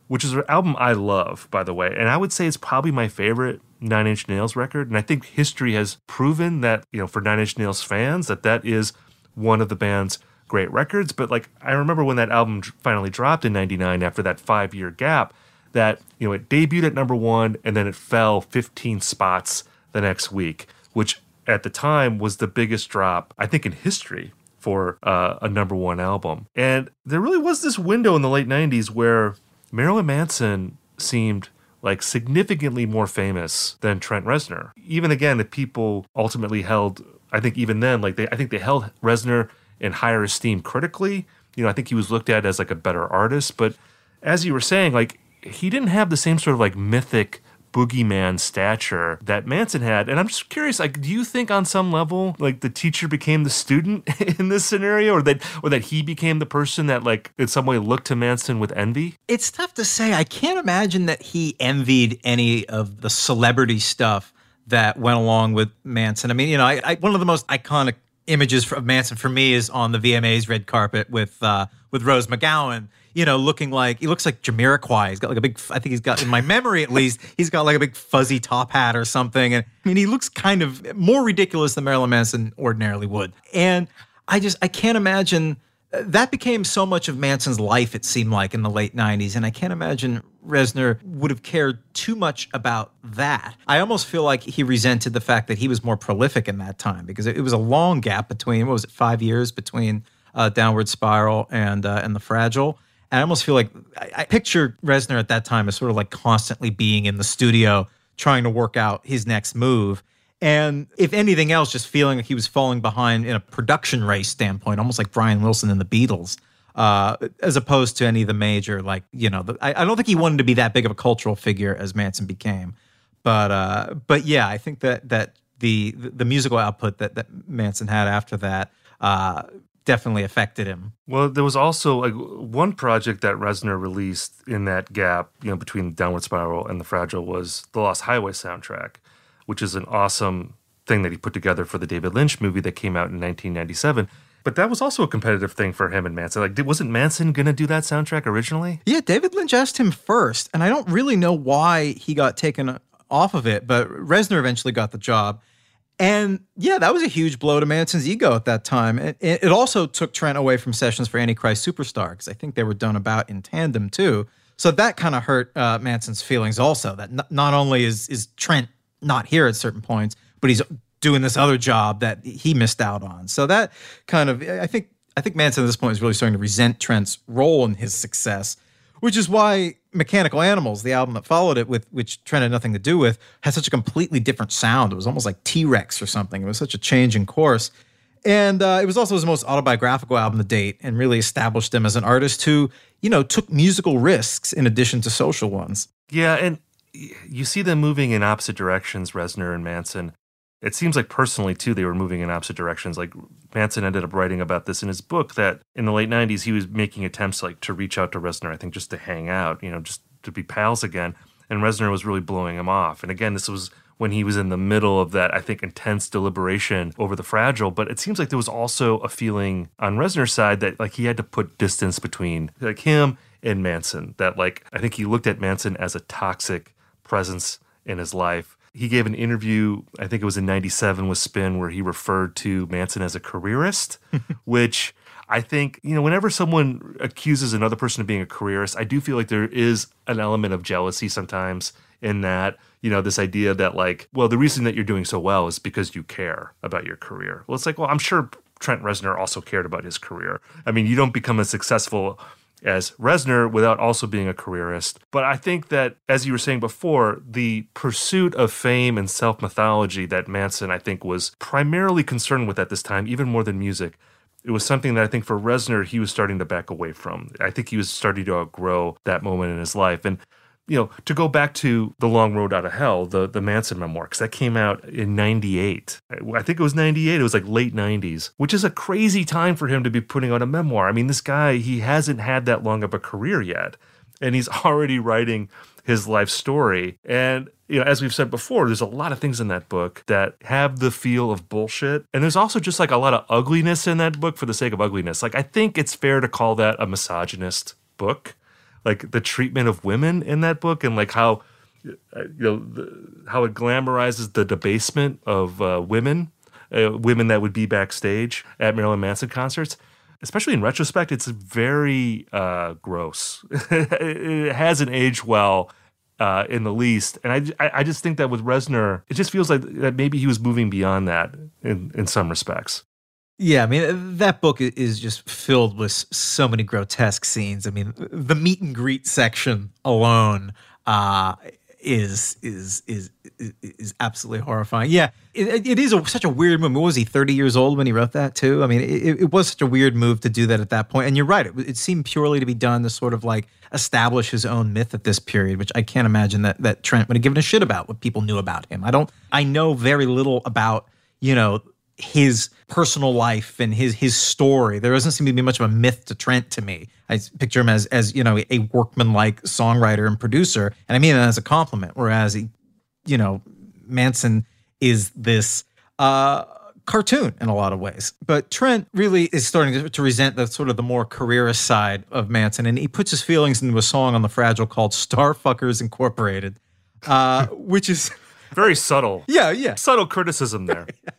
which is an album I love, by the way. And I would say it's probably my favorite Nine Inch Nails record. And I think history has proven that, you know, for Nine Inch Nails fans, that that is one of the band's great records. But like, I remember when that album finally dropped in 99 after that five year gap, that, you know, it debuted at number one and then it fell 15 spots the next week, which at the time was the biggest drop, I think, in history for uh, a number one album. And there really was this window in the late 90s where Marilyn Manson seemed like significantly more famous than Trent Reznor. Even again, if people ultimately held, I think even then, like they, I think they held Reznor in higher esteem critically. You know, I think he was looked at as like a better artist. But as you were saying, like he didn't have the same sort of like mythic boogeyman stature that Manson had. And I'm just curious, like, do you think on some level, like the teacher became the student (laughs) in this scenario, or that or that he became the person that like in some way looked to Manson with envy? It's tough to say. I can't imagine that he envied any of the celebrity stuff that went along with Manson. I mean, you know, I, I, one of the most iconic images of Manson for me is on the VMA's red carpet with uh, with Rose McGowan you know, looking like he looks like Jamiroquai. He's got like a big. I think he's got in my memory at least. (laughs) He's got like a big fuzzy top hat or something. And I mean, he looks kind of more ridiculous than Marilyn Manson ordinarily would. And I just I can't imagine uh, that became so much of Manson's life. It seemed like in the late '90s, and I can't imagine Reznor would have cared too much about that. I almost feel like he resented the fact that he was more prolific in that time because it, was a long gap between what was it five years between uh, Downward Spiral and uh, and The Fragile. And I almost feel like I, I picture Reznor at that time as sort of like constantly being in the studio trying to work out his next move. And if anything else, just feeling like he was falling behind in a production race standpoint, almost like Brian Wilson and the Beatles, uh, as opposed to any of the major, like, you know, the, I, I, don't think he wanted to be that big of a cultural figure as Manson became. But uh, but yeah, I think that that the the musical output that, that Manson had after that uh, definitely affected him. Well, there was also like one project that Reznor released in that gap, you know, between Downward Spiral and The Fragile was the Lost Highway soundtrack, which is an awesome thing that he put together for the David Lynch movie that came out in 1997. But that was also a competitive thing for him and Manson. Like, wasn't Manson going to do that soundtrack originally? Yeah, David Lynch asked him first, and I don't really know why he got taken off of it, but Reznor eventually got the job. And yeah, that was a huge blow to Manson's ego at that time. It, it also took Trent away from sessions for Antichrist Superstar because I think they were done about in tandem too. So that kind of hurt uh, Manson's feelings also. That n- not only is is Trent not here at certain points, but he's doing this other job that he missed out on. So that kind of I think I think Manson at this point is really starting to resent Trent's role in his success which is why Mechanical Animals, the album that followed it, with which Trent had nothing to do with, had such a completely different sound. It was almost like T Rex or something. It was such a change in course. And uh, it was also his most autobiographical album to date and really established him as an artist who, you know, took musical risks in addition to social ones. Yeah. And you see them moving in opposite directions, Reznor and Manson it seems like personally too they were moving in opposite directions like manson ended up writing about this in his book that in the late 90s he was making attempts like to reach out to reznor i think just to hang out you know just to be pals again and reznor was really blowing him off and again this was when he was in the middle of that, I think, intense deliberation over the fragile. But it seems like there was also a feeling on Reznor's side that like he had to put distance between like him and Manson. That like I think he looked at Manson as a toxic presence in his life. He gave an interview, I think it was in 97 with Spin, where he referred to Manson as a careerist, (laughs) which I think, you know, whenever someone accuses another person of being a careerist, I do feel like there is an element of jealousy sometimes in that, you know, this idea that, like, well, the reason that you're doing so well is because you care about your career. Well, it's like, well, I'm sure Trent Reznor also cared about his career. I mean, you don't become a successful as Reznor without also being a careerist. But I think that, as you were saying before, the pursuit of fame and self mythology that Manson, I think, was primarily concerned with at this time, even more than music, it was something that I think for Reznor, he was starting to back away from. I think he was starting to outgrow that moment in his life. And, you know, to go back to The Long Road Out of Hell, the, the Manson memoir, because that came out in 98. I think it was 98. It was like late 90s, which is a crazy time for him to be putting out a memoir. I mean, this guy, he hasn't had that long of a career yet. And he's (laughs) already writing his life story. And you know, as we've said before, there's a lot of things in that book that have the feel of bullshit. And there's also just like a lot of ugliness in that book for the sake of ugliness. Like, I think it's fair to call that a misogynist book. Like, the treatment of women in that book and like how, you know, the, how it glamorizes the debasement of uh, women, uh, women that would be backstage at Marilyn Manson concerts especially in retrospect, it's very uh, gross. (laughs) it hasn't aged well uh, in the least. And I, I just think that with Reznor, it just feels like that maybe he was moving beyond that in, in some respects. Yeah, I mean that book is just filled with so many grotesque scenes. I mean, the meet and greet section alone uh, is is is is absolutely horrifying. Yeah, it, it is a, such a weird move. Was he, 30 years old when he wrote that too? I mean, it, it was such a weird move to do that at that point. And you're right, it, it, seemed purely to be done to sort of like establish his own myth at this period, which I can't imagine that that Trent would have given a shit about what people knew about him. I don't, I know very little about you know his personal life and his his story. There doesn't seem to be much of a myth to Trent to me. I picture him as as you know a workmanlike songwriter and producer, and I mean that as a compliment. Whereas he, you know, Manson is this uh, cartoon in a lot of ways. But Trent really is starting to, to resent the sort of the more careerist side of Manson, and he puts his feelings into a song on the Fragile called "Starfuckers Incorporated," uh, which is very subtle. (laughs) Yeah, yeah. Subtle criticism there. (laughs) yeah.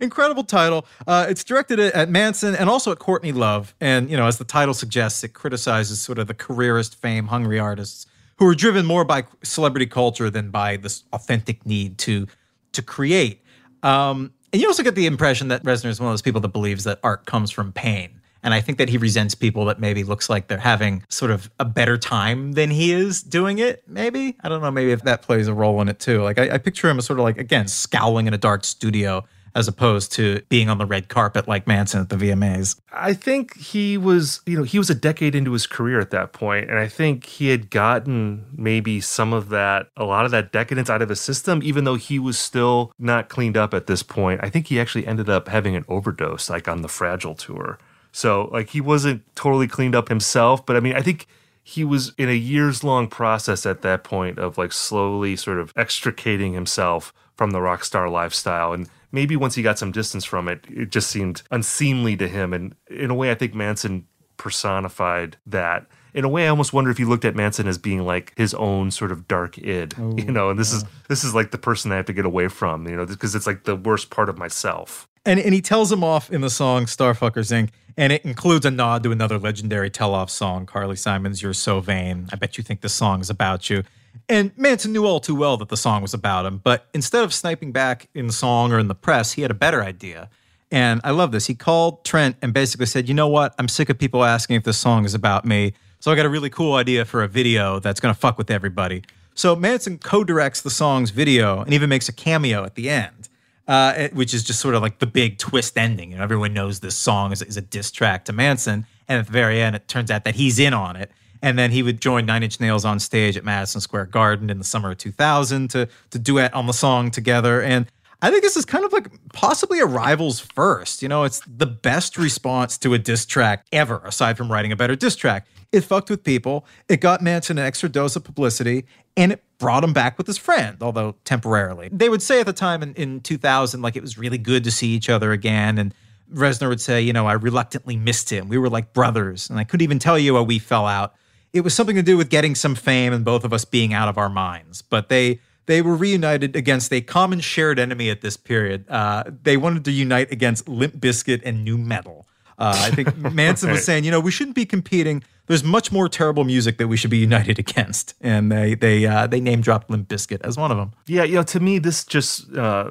Incredible title. Uh, it's directed at Manson and also at Courtney Love. And, you know, as the title suggests, it criticizes sort of the careerist fame hungry artists who are driven more by celebrity culture than by this authentic need to to create. Um, and you also get the impression that Reznor is one of those people that believes that art comes from pain. And I think that he resents people that maybe looks like they're having sort of a better time than he is doing it. Maybe I don't know. Maybe if that plays a role in it too. Like I, I picture him as sort of like again scowling in a dark studio as opposed to being on the red carpet like Manson at the VMAs. I think he was, you know, he was a decade into his career at that point, and I think he had gotten maybe some of that, a lot of that decadence out of his system, even though he was still not cleaned up at this point. I think he actually ended up having an overdose, like on the Fragile tour. So, like, he wasn't totally cleaned up himself, but I mean, I think he was in a years long process at that point of like slowly sort of extricating himself from the rock star lifestyle and maybe once he got some distance from it, it just seemed unseemly to him. And in a way, I think Manson personified that. In a way, I almost wonder if he looked at Manson as being like his own sort of dark id, Ooh, (laughs) you know. And this oh, yeah. is this is like the person I have to get away from, you know, because it's like the worst part of myself. And and he tells him off in the song Starfuckers Inc. And it includes a nod to another legendary tell off song, Carly Simon's You're So Vain. I bet you think the song is about you. And Manson knew all too well that the song was about him, but instead of sniping back in song or in the press, he had a better idea. And I love this. He called Trent and basically said, You know what? I'm sick of people asking if this song is about me. So I got a really cool idea for a video that's going to fuck with everybody. So Manson co directs the song's video and even makes a cameo at the end, uh, which is just sort of like the big twist ending. You know, everyone knows this song is, is a diss track to Manson. And at the very end, it turns out that he's in on it and then he would join Nine Inch Nails on stage at Madison Square Garden in the summer of 2000 to to duet on the song together. And I think this is kind of like possibly a rival's first. You know, it's the best response to a diss track ever, aside from writing a better diss track. It fucked with people. It got Manson an extra dose of publicity, and it brought him back with his friend, although temporarily. They would say at the time in, in 2000, like it was really good to see each other again. And Reznor would say, you know, I reluctantly missed him. We were like brothers, and I couldn't even tell you how we fell out. It was something to do with getting some fame and both of us being out of our minds. But they they were reunited against a common shared enemy at this period. Uh, they wanted to unite against Limp Bizkit and new metal. Uh, I think (laughs) Manson was saying, you know, we shouldn't be competing. There's much more terrible music that we should be united (laughs) against, and they they uh, they name dropped Limp Bizkit as one of them. Yeah, you know, to me, this just uh,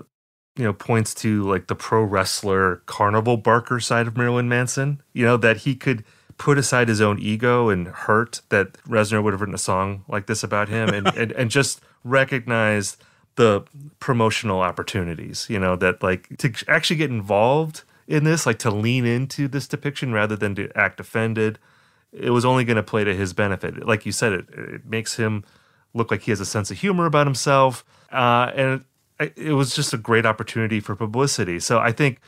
you know points to like the pro wrestler carnival barker side of Marilyn Manson. You know that he could put aside his own ego and hurt that Reznor would have written a song like this about him, and (laughs) and, and just recognize the promotional opportunities. You know that like to actually get involved in this, like to lean into this depiction rather than to act offended. It was only going to play to his benefit. Like you said, it, it makes him look like he has a sense of humor about himself. Uh, and it, it was just a great opportunity for publicity. So I think,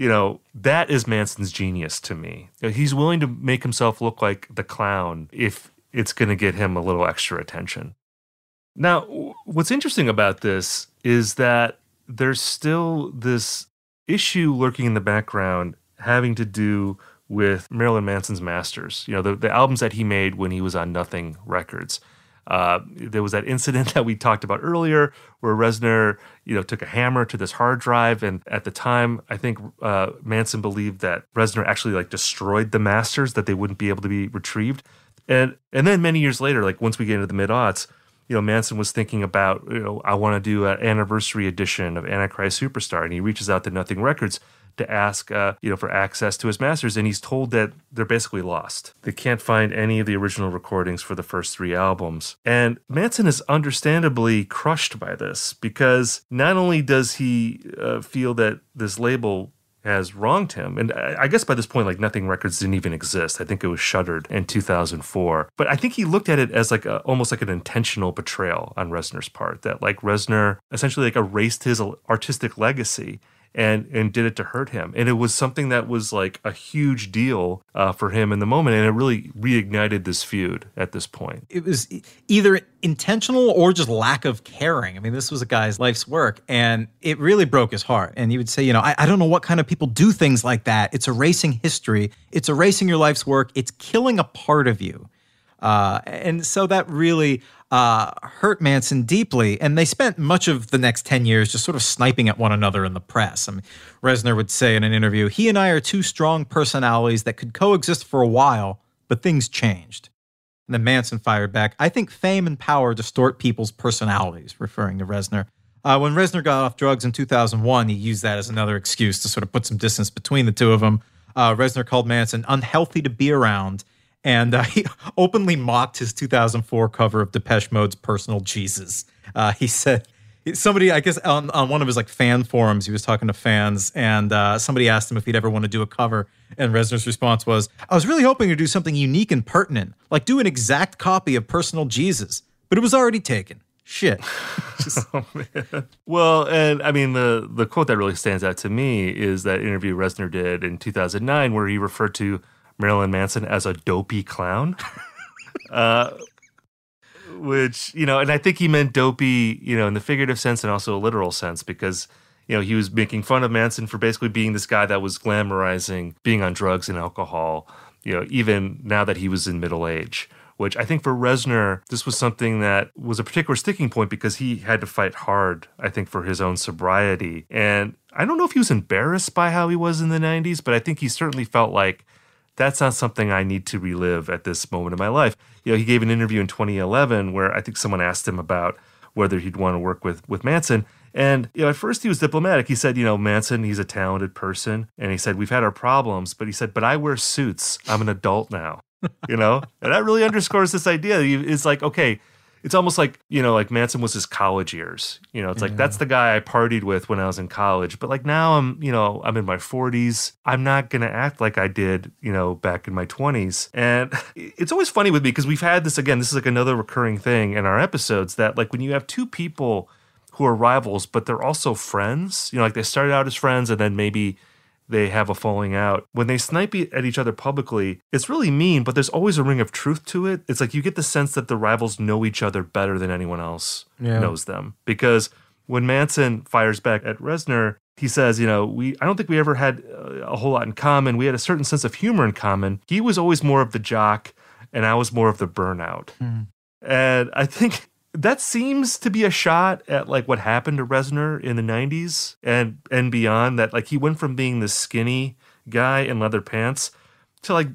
you know, that is Manson's genius to me. He's willing to make himself look like the clown if it's going to get him a little extra attention. Now, what's interesting about this is that there's still this issue lurking in the background having to do with Marilyn Manson's masters. You know, the, the albums that he made when he was on Nothing Records. Uh, there was that incident (laughs) that we talked about earlier where Reznor, you know, took a hammer to this hard drive, and at the time, I think uh, Manson believed that Reznor actually like destroyed the masters, that they wouldn't be able to be retrieved, and and then many years later, like once we get into the mid aughts, you know, Manson was thinking about, you know, I want to do an anniversary edition of Antichrist Superstar, and he reaches out to Nothing Records to ask, uh, you know, for access to his masters, and he's told that they're basically lost. They can't find any of the original recordings for the first three albums. And Manson is understandably crushed by this because not only does he uh, feel that this label has wronged him. And I guess by this point, like Nothing Records didn't even exist. I think it was shuttered in 2004. But I think he looked at it as like a, almost like an intentional betrayal on Reznor's part. That like Reznor essentially like erased his artistic legacy and and did it to hurt him. And it was something that was like a huge deal uh, for him in the moment, and it really reignited this feud at this point. It was either intentional or just lack of caring. I mean, this was a guy's life's work, and it really broke his heart. And he would say, you know, I, I don't know what kind of people do things like that. It's erasing history. It's erasing your life's work. It's killing a part of you. Uh, and so that really uh, hurt Manson deeply. And they spent much of the next 10 years just sort of sniping at one another in the press. I mean, Reznor would say in an interview, he and I are two strong personalities that could coexist for a while, but things changed. And then Manson fired back, I think fame and power distort people's personalities, referring to Reznor. Uh, when Reznor got off drugs in 2001, he used that as another excuse to sort of put some distance between the two of them. Uh, Reznor called Manson unhealthy to be around and uh, (laughs) he openly mocked his 2004 cover of Depeche Mode's "Personal Jesus." Uh, he said somebody, I guess, on, on one of his like fan forums, he was talking to fans, and uh, somebody asked him if he'd ever want to do a cover, and Reznor's response was, "I was really hoping to do something unique and pertinent, like do an exact copy of "Personal Jesus," but it was already taken." Shit. (laughs) oh, well, and I mean the the quote that really stands out to me is that interview Reznor did in 2009 where he referred to Marilyn Manson as a dopey clown. (laughs) uh, which, you know, and I think he meant dopey, you know, in the figurative sense and also a literal sense because, you know, he was making fun of Manson for basically being this guy that was glamorizing being on drugs and alcohol, you know, even now that he was in middle age. Which I think for Reznor, this was something that was a particular sticking point because he had to fight hard, I think, for his own sobriety. And I don't know if he was embarrassed by how he was in the 90s, but I think he certainly felt like that's not something I need to relive at this moment in my life. You know, he gave an interview in 2011 where I think someone asked him about whether he'd want to work with with Manson. And you know, at first he was diplomatic. He said, you know, Manson, he's a talented person, and he said we've had our problems, but he said, but I wear suits. I'm an adult now. you know, and that really underscores this idea. It's like, okay, it's almost like you know like manson was his college years. You know it's like that's the guy i partied with when i was in college. But like now i'm you know i'm in my 40s i'm not gonna act like i did you know back in my 20s and (laughs) it's always funny with me because we've had this again this is like another recurring thing in our episodes that like when you have two people who are rivals, but they're also friends. You know, like they started out as friends and then maybe they have a falling out. When they snipe at each other publicly, it's really mean, but there's always a ring of truth to it. It's like you get the sense that the rivals know each other better than anyone else Yeah. knows them. Because when Manson fires back at Reznor, he says, you know, we I don't think we ever had uh, a whole lot in common. We had a certain sense of humor in common. He was always more of the jock and I was more of the burnout. And I think that seems to be a shot at like what happened to Reznor in the 90s and and beyond that like he went from being this skinny guy in leather pants to like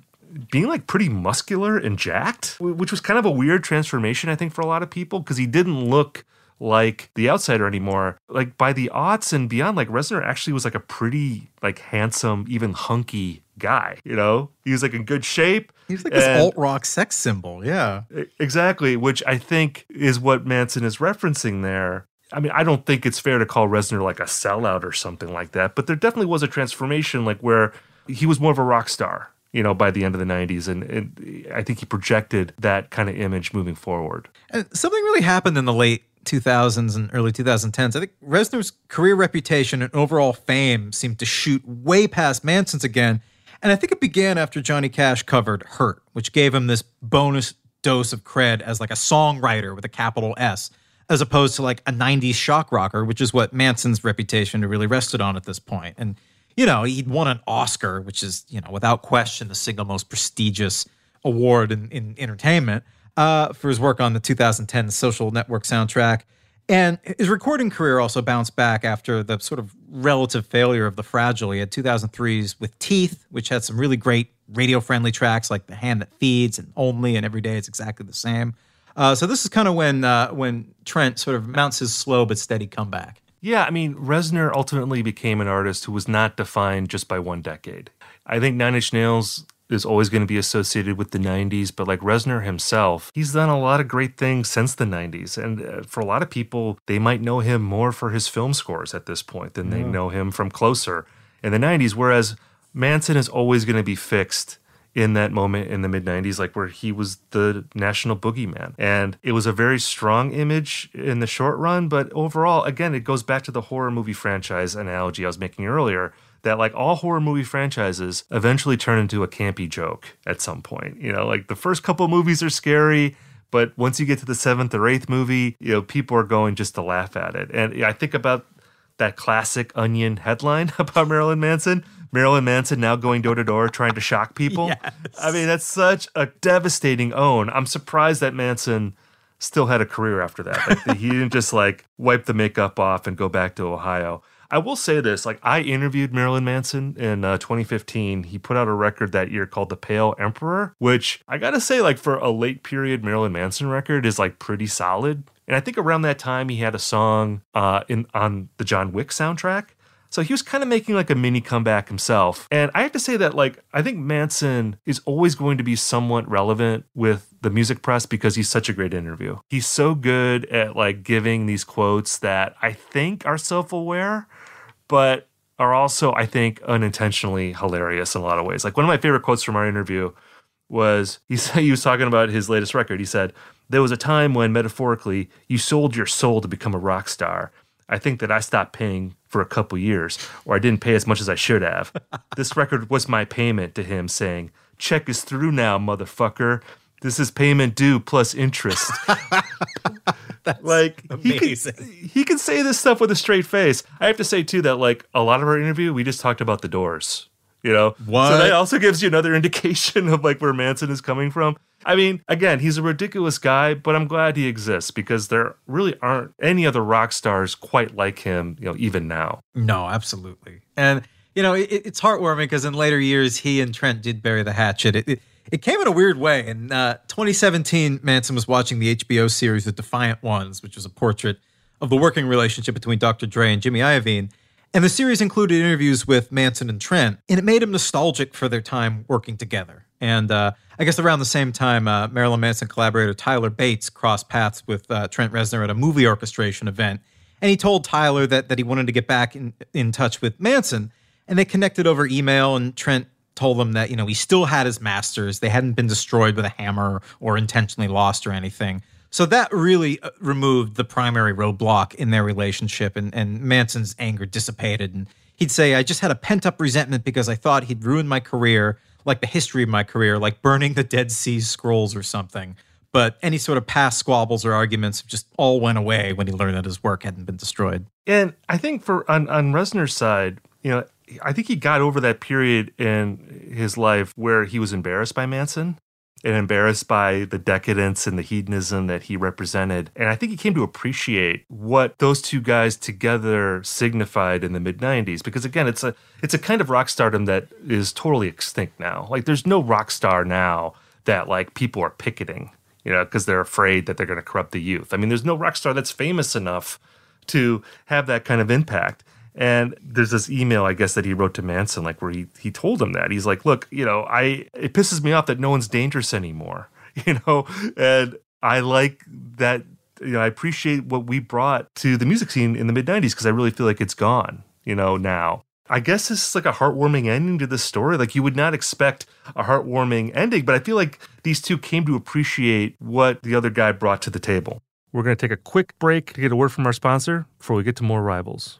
being like pretty muscular and jacked, which was kind of a weird transformation I think for a lot of people because he didn't look like the outsider anymore. Like by the aughts and beyond, like Reznor actually was like a pretty like handsome, even hunky guy. You know, he was like in good shape. He's like this alt rock sex symbol. Yeah. Exactly, which I think is what Manson is referencing there. I mean, I don't think it's fair to call Reznor like a sellout or something like that, but there definitely was a transformation, like where he was more of a rock star, you know, by the end of the 90s. And, and I think he projected that kind of image moving forward. And something really happened in the late 2000s and early 2010s. I think Reznor's career reputation and overall fame seemed to shoot way past Manson's again. And I think it began after Johnny Cash covered Hurt, which gave him this bonus dose of cred as like a songwriter with a capital S, as opposed to like a 90s shock rocker, which is what Manson's reputation really rested on at this point. And, you know, he'd won an Oscar, which is, you know, without question the single most prestigious award in, in entertainment uh, for his work on the 2010 Social Network soundtrack. And his recording career also bounced back after the sort of relative failure of The Fragile. He had 2003's With Teeth, which had some really great radio friendly tracks like The Hand That Feeds and Only and Every Day It's Exactly the Same. Uh, so this is kind of when uh, when Trent sort of mounts his slow but steady comeback. Yeah, I mean, Reznor ultimately became an artist who was not defined just by one decade. I think Nine Inch Nails is always going to be associated with the 90s, but like Reznor himself, he's done a lot of great things since the 90s. And uh, for a lot of people, they might know him more for his film scores at this point than they know him from Closer in the 90s. Whereas Manson is always going to be fixed in that moment in the mid 90s, like where he was the national boogeyman. And it was a very strong image in the short run, but overall, again, it goes back to the horror movie franchise analogy I was making earlier. That like all horror movie franchises eventually turn into a campy joke at some point. You know, like the first couple movies are scary, but once you get to the seventh or eighth movie, you know, people are going just to laugh at it. And I think about that classic Onion headline (laughs) about Marilyn Manson. Marilyn Manson now going door to door trying to shock people. I mean, that's such a devastating own. I'm surprised that Manson still had a career after that. Like, he didn't just like wipe the makeup off and go back to Ohio. I will say this: like I interviewed Marilyn Manson in uh, 2015. He put out a record that year called "The Pale Emperor," which I gotta say, like for a late period Marilyn Manson record, is like pretty solid. And I think around that time he had a song uh, in on the John Wick soundtrack. So he was kind of making like a mini comeback himself. And I have to say that like I think Manson is always going to be somewhat relevant with the music press because he's such a great interview. He's so good at like giving these quotes that I think are self-aware, but are also I think unintentionally hilarious in a lot of ways. Like one of my favorite quotes from our interview was he said he was talking about his latest record. He said, "There was a time when metaphorically you sold your soul to become a rock star. I think that I stopped paying for a couple years, or I didn't pay as much as I should have. (laughs) this record was my payment to him, saying, "Check is through now, motherfucker. This is payment due plus interest." (laughs) like he can, he can say this stuff with a straight face. I have to say too that like a lot of our interview, we just talked about the Doors. You know, What? so that also gives you another (laughs) indication of like where Manson is coming from. I mean, again, he's a ridiculous guy, but I'm glad he exists because there really aren't any other rock stars quite like him. You know, even now. No, absolutely. And you know, it, it's heartwarming because in later years, he and Trent did bury the hatchet. It, it, it came in a weird way. In uh, 2017, Manson was watching the HBO series The Defiant Ones, which was a portrait of the working relationship between Dr. Dre and Jimmy Iovine. And the series included interviews with Manson and Trent, and it made him nostalgic for their time working together. And uh, I guess around the same time, uh, Marilyn Manson collaborator Tyler Bates crossed paths with uh, Trent Reznor at a movie orchestration event. And he told Tyler that, that he wanted to get back in, in touch with Manson. And they connected over email, and Trent told them that, you know, he still had his masters. They hadn't been destroyed with a hammer or intentionally lost or anything. So that really uh, removed the primary roadblock in their relationship, and, and Manson's anger dissipated. And he'd say, I just had a pent up resentment because I thought he'd ruined my career, like the history of my career, like burning the Dead Sea Scrolls or something. But any sort of past squabbles or arguments just all went away when he learned that his work hadn't been destroyed. And I think for on, on Reznor's side, you know, I think he got over that period in his life where he was embarrassed by Manson and embarrassed by the decadence and the hedonism that he represented. And I think he came to appreciate what those two guys together signified in the mid 90s because again, it's a it's a kind of rock stardom that is totally extinct now. Like there's no rock star now that like people are picketing you know, because they're afraid that they're going to corrupt the youth. I mean, there's no rock star that's famous enough to have that kind of impact. And there's this email, I guess, that he wrote to Manson, like where he he told him that he's like, look, you know, I it pisses me off that no one's dangerous anymore, (laughs) you know, and I like that. You know, I appreciate what we brought to the music scene in the mid '90s because I really feel like it's gone, you know, now. I guess this is like a heartwarming ending to this story. Like you would not expect a heartwarming ending, but I feel like these two came to appreciate what the other guy brought to the table. We're going to take a quick break to get a word from our sponsor before we get to more rivals.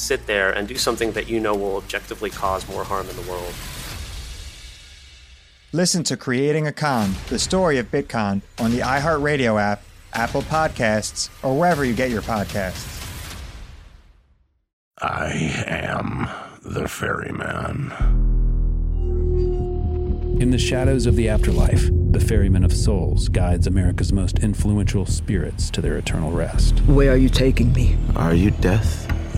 sit there and do something that you know will objectively cause more harm in the world? Listen to Creating a Con, the story of Bitcon, on the iHeartRadio app Apple Podcasts, or wherever you get your podcasts. I am the ferryman. In the shadows of the afterlife, the ferryman of souls guides America's most influential spirits to their eternal rest. Where are you taking me? Are you death?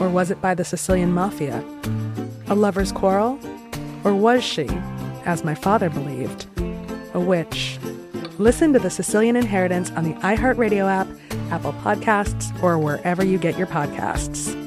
Or was it by the Sicilian mafia? A lover's quarrel? Or was she, as my father believed, a witch? Listen to The Sicilian Inheritance on the iHeartRadio app, Apple Podcasts, or wherever you get your podcasts.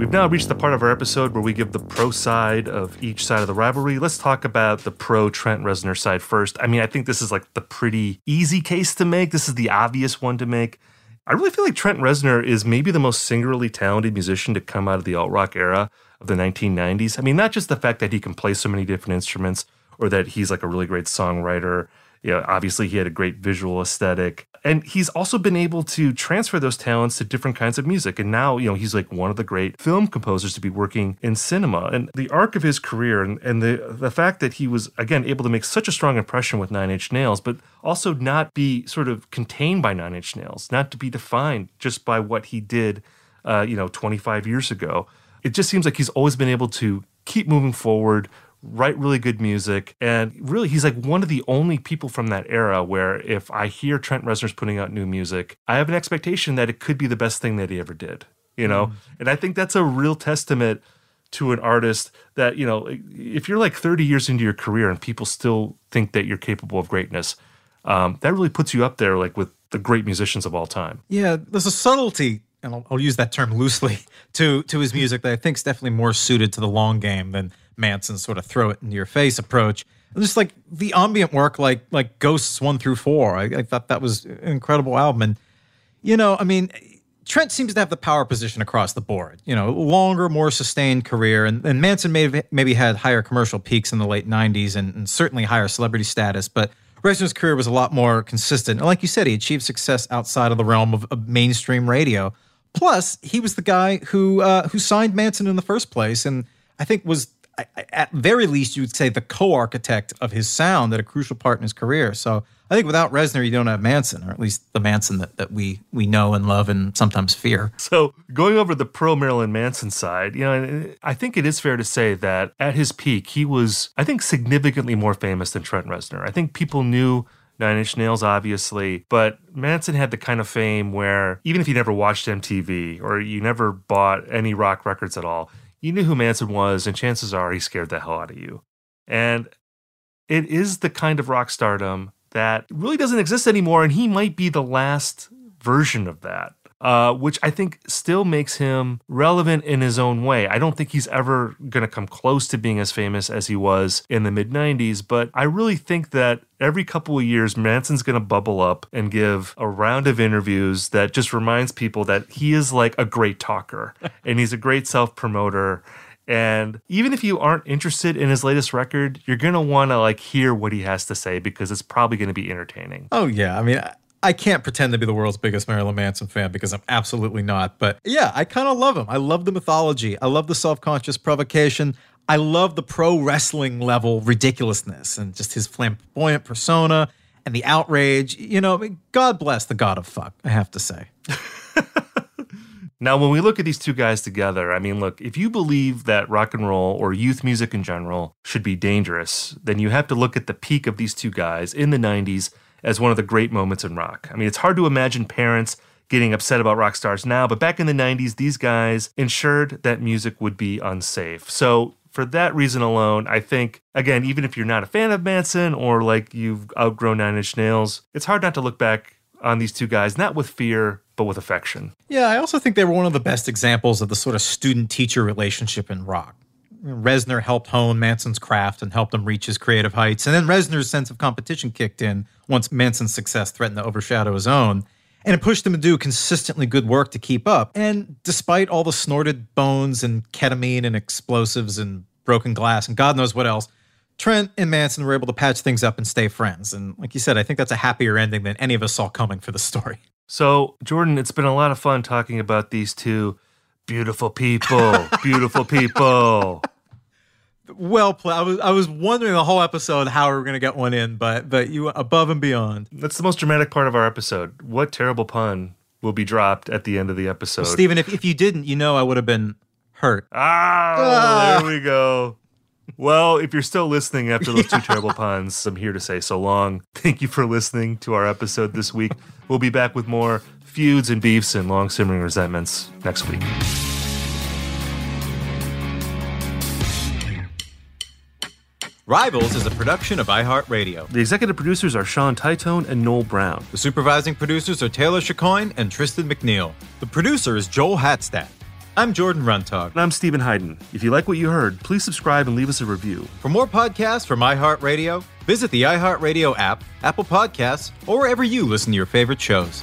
We've now reached the part of our episode where we give the pro side of each side of the rivalry. Let's talk about the pro Trent Reznor side first. I mean, I think this is like the pretty easy case to make. This is the obvious one to make. I really feel like Trent Reznor is maybe the most singularly talented musician to come out of the alt rock era of the 1990s. I mean, not just the fact that he can play so many different instruments or that he's like a really great songwriter you know, obviously he had a great visual aesthetic. And he's also been able to transfer those talents to different kinds of music. And now, you know, he's like one of the great film composers to be working in cinema. And the arc of his career and, and the the fact that he was again able to make such a strong impression with Nine Inch Nails, but also not be sort of contained by Nine Inch Nails, not to be defined just by what he did uh, you know, 25 years ago. It just seems like he's always been able to keep moving forward, write really good music. And really, he's like one of the only people from that era where if I hear Trent Reznor's putting out new music, I have an expectation that it could be the best thing that he ever did, you know? Mm. And I think that's a real testament to an artist that, you know, if you're like 30 years into your career and people still think that you're capable of greatness, um, that really puts you up there like with the great musicians of all time. Yeah, there's a subtlety and I'll, I'll, use that term loosely (laughs) to to his music that I think is definitely more suited to the long game than Manson's sort of throw it in your face approach. And just like the ambient work, like like Ghosts one through four, I, I thought that was an incredible album. And you know, I mean, Trent seems to have the power position across the board. You know, longer, more sustained career, and, and Manson may have, maybe had higher commercial peaks in the late '90s and, and certainly higher celebrity status, but. Reznor's career was a lot more consistent. And like you said, he achieved success outside of the realm of, of mainstream radio. Plus, he was the guy who uh, who signed Manson in the first place, and I think was at very least you would say the co-architect of his sound at a crucial part in his career. So I think without Reznor, you don't have Manson, or at least the Manson that, that we we know and love and sometimes fear. So going over the pro Marilyn Manson side, you know, I think it is fair to say that at his peak, he was, I think, significantly more famous than Trent Reznor. I think people knew Nine Inch Nails, obviously, but Manson had the kind of fame where even if you never watched MTV or you never bought any rock records at all, you knew who Manson was, and chances are he scared the hell out of you. And it is the kind of rock stardom that really doesn't exist anymore, and he might be the last version of that uh, which I think still makes him relevant in his own way. I don't think he's ever going to come close to being as famous as he was in the mid 90s, but I really think that every couple of years, Manson's going to bubble up and give a round of interviews that just reminds people that he is like a great talker (laughs) and he's a great self promoter. And even if you aren't interested in his latest record, you're going to want to like hear what he has to say because it's probably going to be entertaining. Oh yeah, I mean I can't pretend to be the world's biggest Marilyn Manson fan because I'm absolutely not. But yeah, I kind of love him. I love the mythology. I love the self conscious provocation. I love the pro wrestling level ridiculousness and just his flamboyant persona and the outrage. You know, God bless the God of fuck, I have to say. (laughs) now, when we look at these two guys together, I mean, look, if you believe that rock and roll or youth music in general should be dangerous, then you have to look at the peak of these two guys in the 90s as one of the great moments in rock. I mean, it's hard to imagine parents getting upset about rock stars now, but back in the 90s, these guys ensured that music would be unsafe. So, for that reason alone, I think, again, even if you're not a fan of Manson or like you've outgrown Nine Inch Nails, it's hard not to look back on these two guys, not with fear, but with affection. Yeah, I also think they were one of the best examples of the sort of student teacher relationship in rock. Reznor helped hone Manson's craft and helped him reach his creative heights. And then Reznor's sense of competition kicked in once Manson's success threatened to overshadow his own. And it pushed him to do consistently good work to keep up. And despite all the snorted bones and ketamine and explosives and broken glass and God knows what else, Trent and Manson were able to patch things up and stay friends. And like you said, I think that's a happier ending than any of us saw coming for the story. So, Jordan, it's been a lot of fun talking about these two beautiful people, (laughs) beautiful people. Well played. I was I was wondering the whole episode how we were going to get one in, but but you above and beyond. That's the most dramatic part of our episode. What terrible pun will be dropped at the end of the episode? Well, Stephen, if if you didn't, you know I would have been hurt. Ah, ah, there we go. Well, if you're still listening after those two (laughs) terrible puns, I'm here to say so long. Thank you for listening to our episode this week. We'll be back with more feuds and beefs and long simmering resentments next week. Rivals is a production of iHeartRadio. The executive producers are Sean Titone and Noel Brown. The supervising producers are Taylor Chicoine and Tristan McNeil. The producer is Joel Hatstadt. I'm Jordan Runtagh. And I'm Stephen Hayden. If you like what you heard, please subscribe and leave us a review. For more podcasts from iHeartRadio, visit the iHeartRadio app, Apple Podcasts, or wherever you listen to your favorite shows.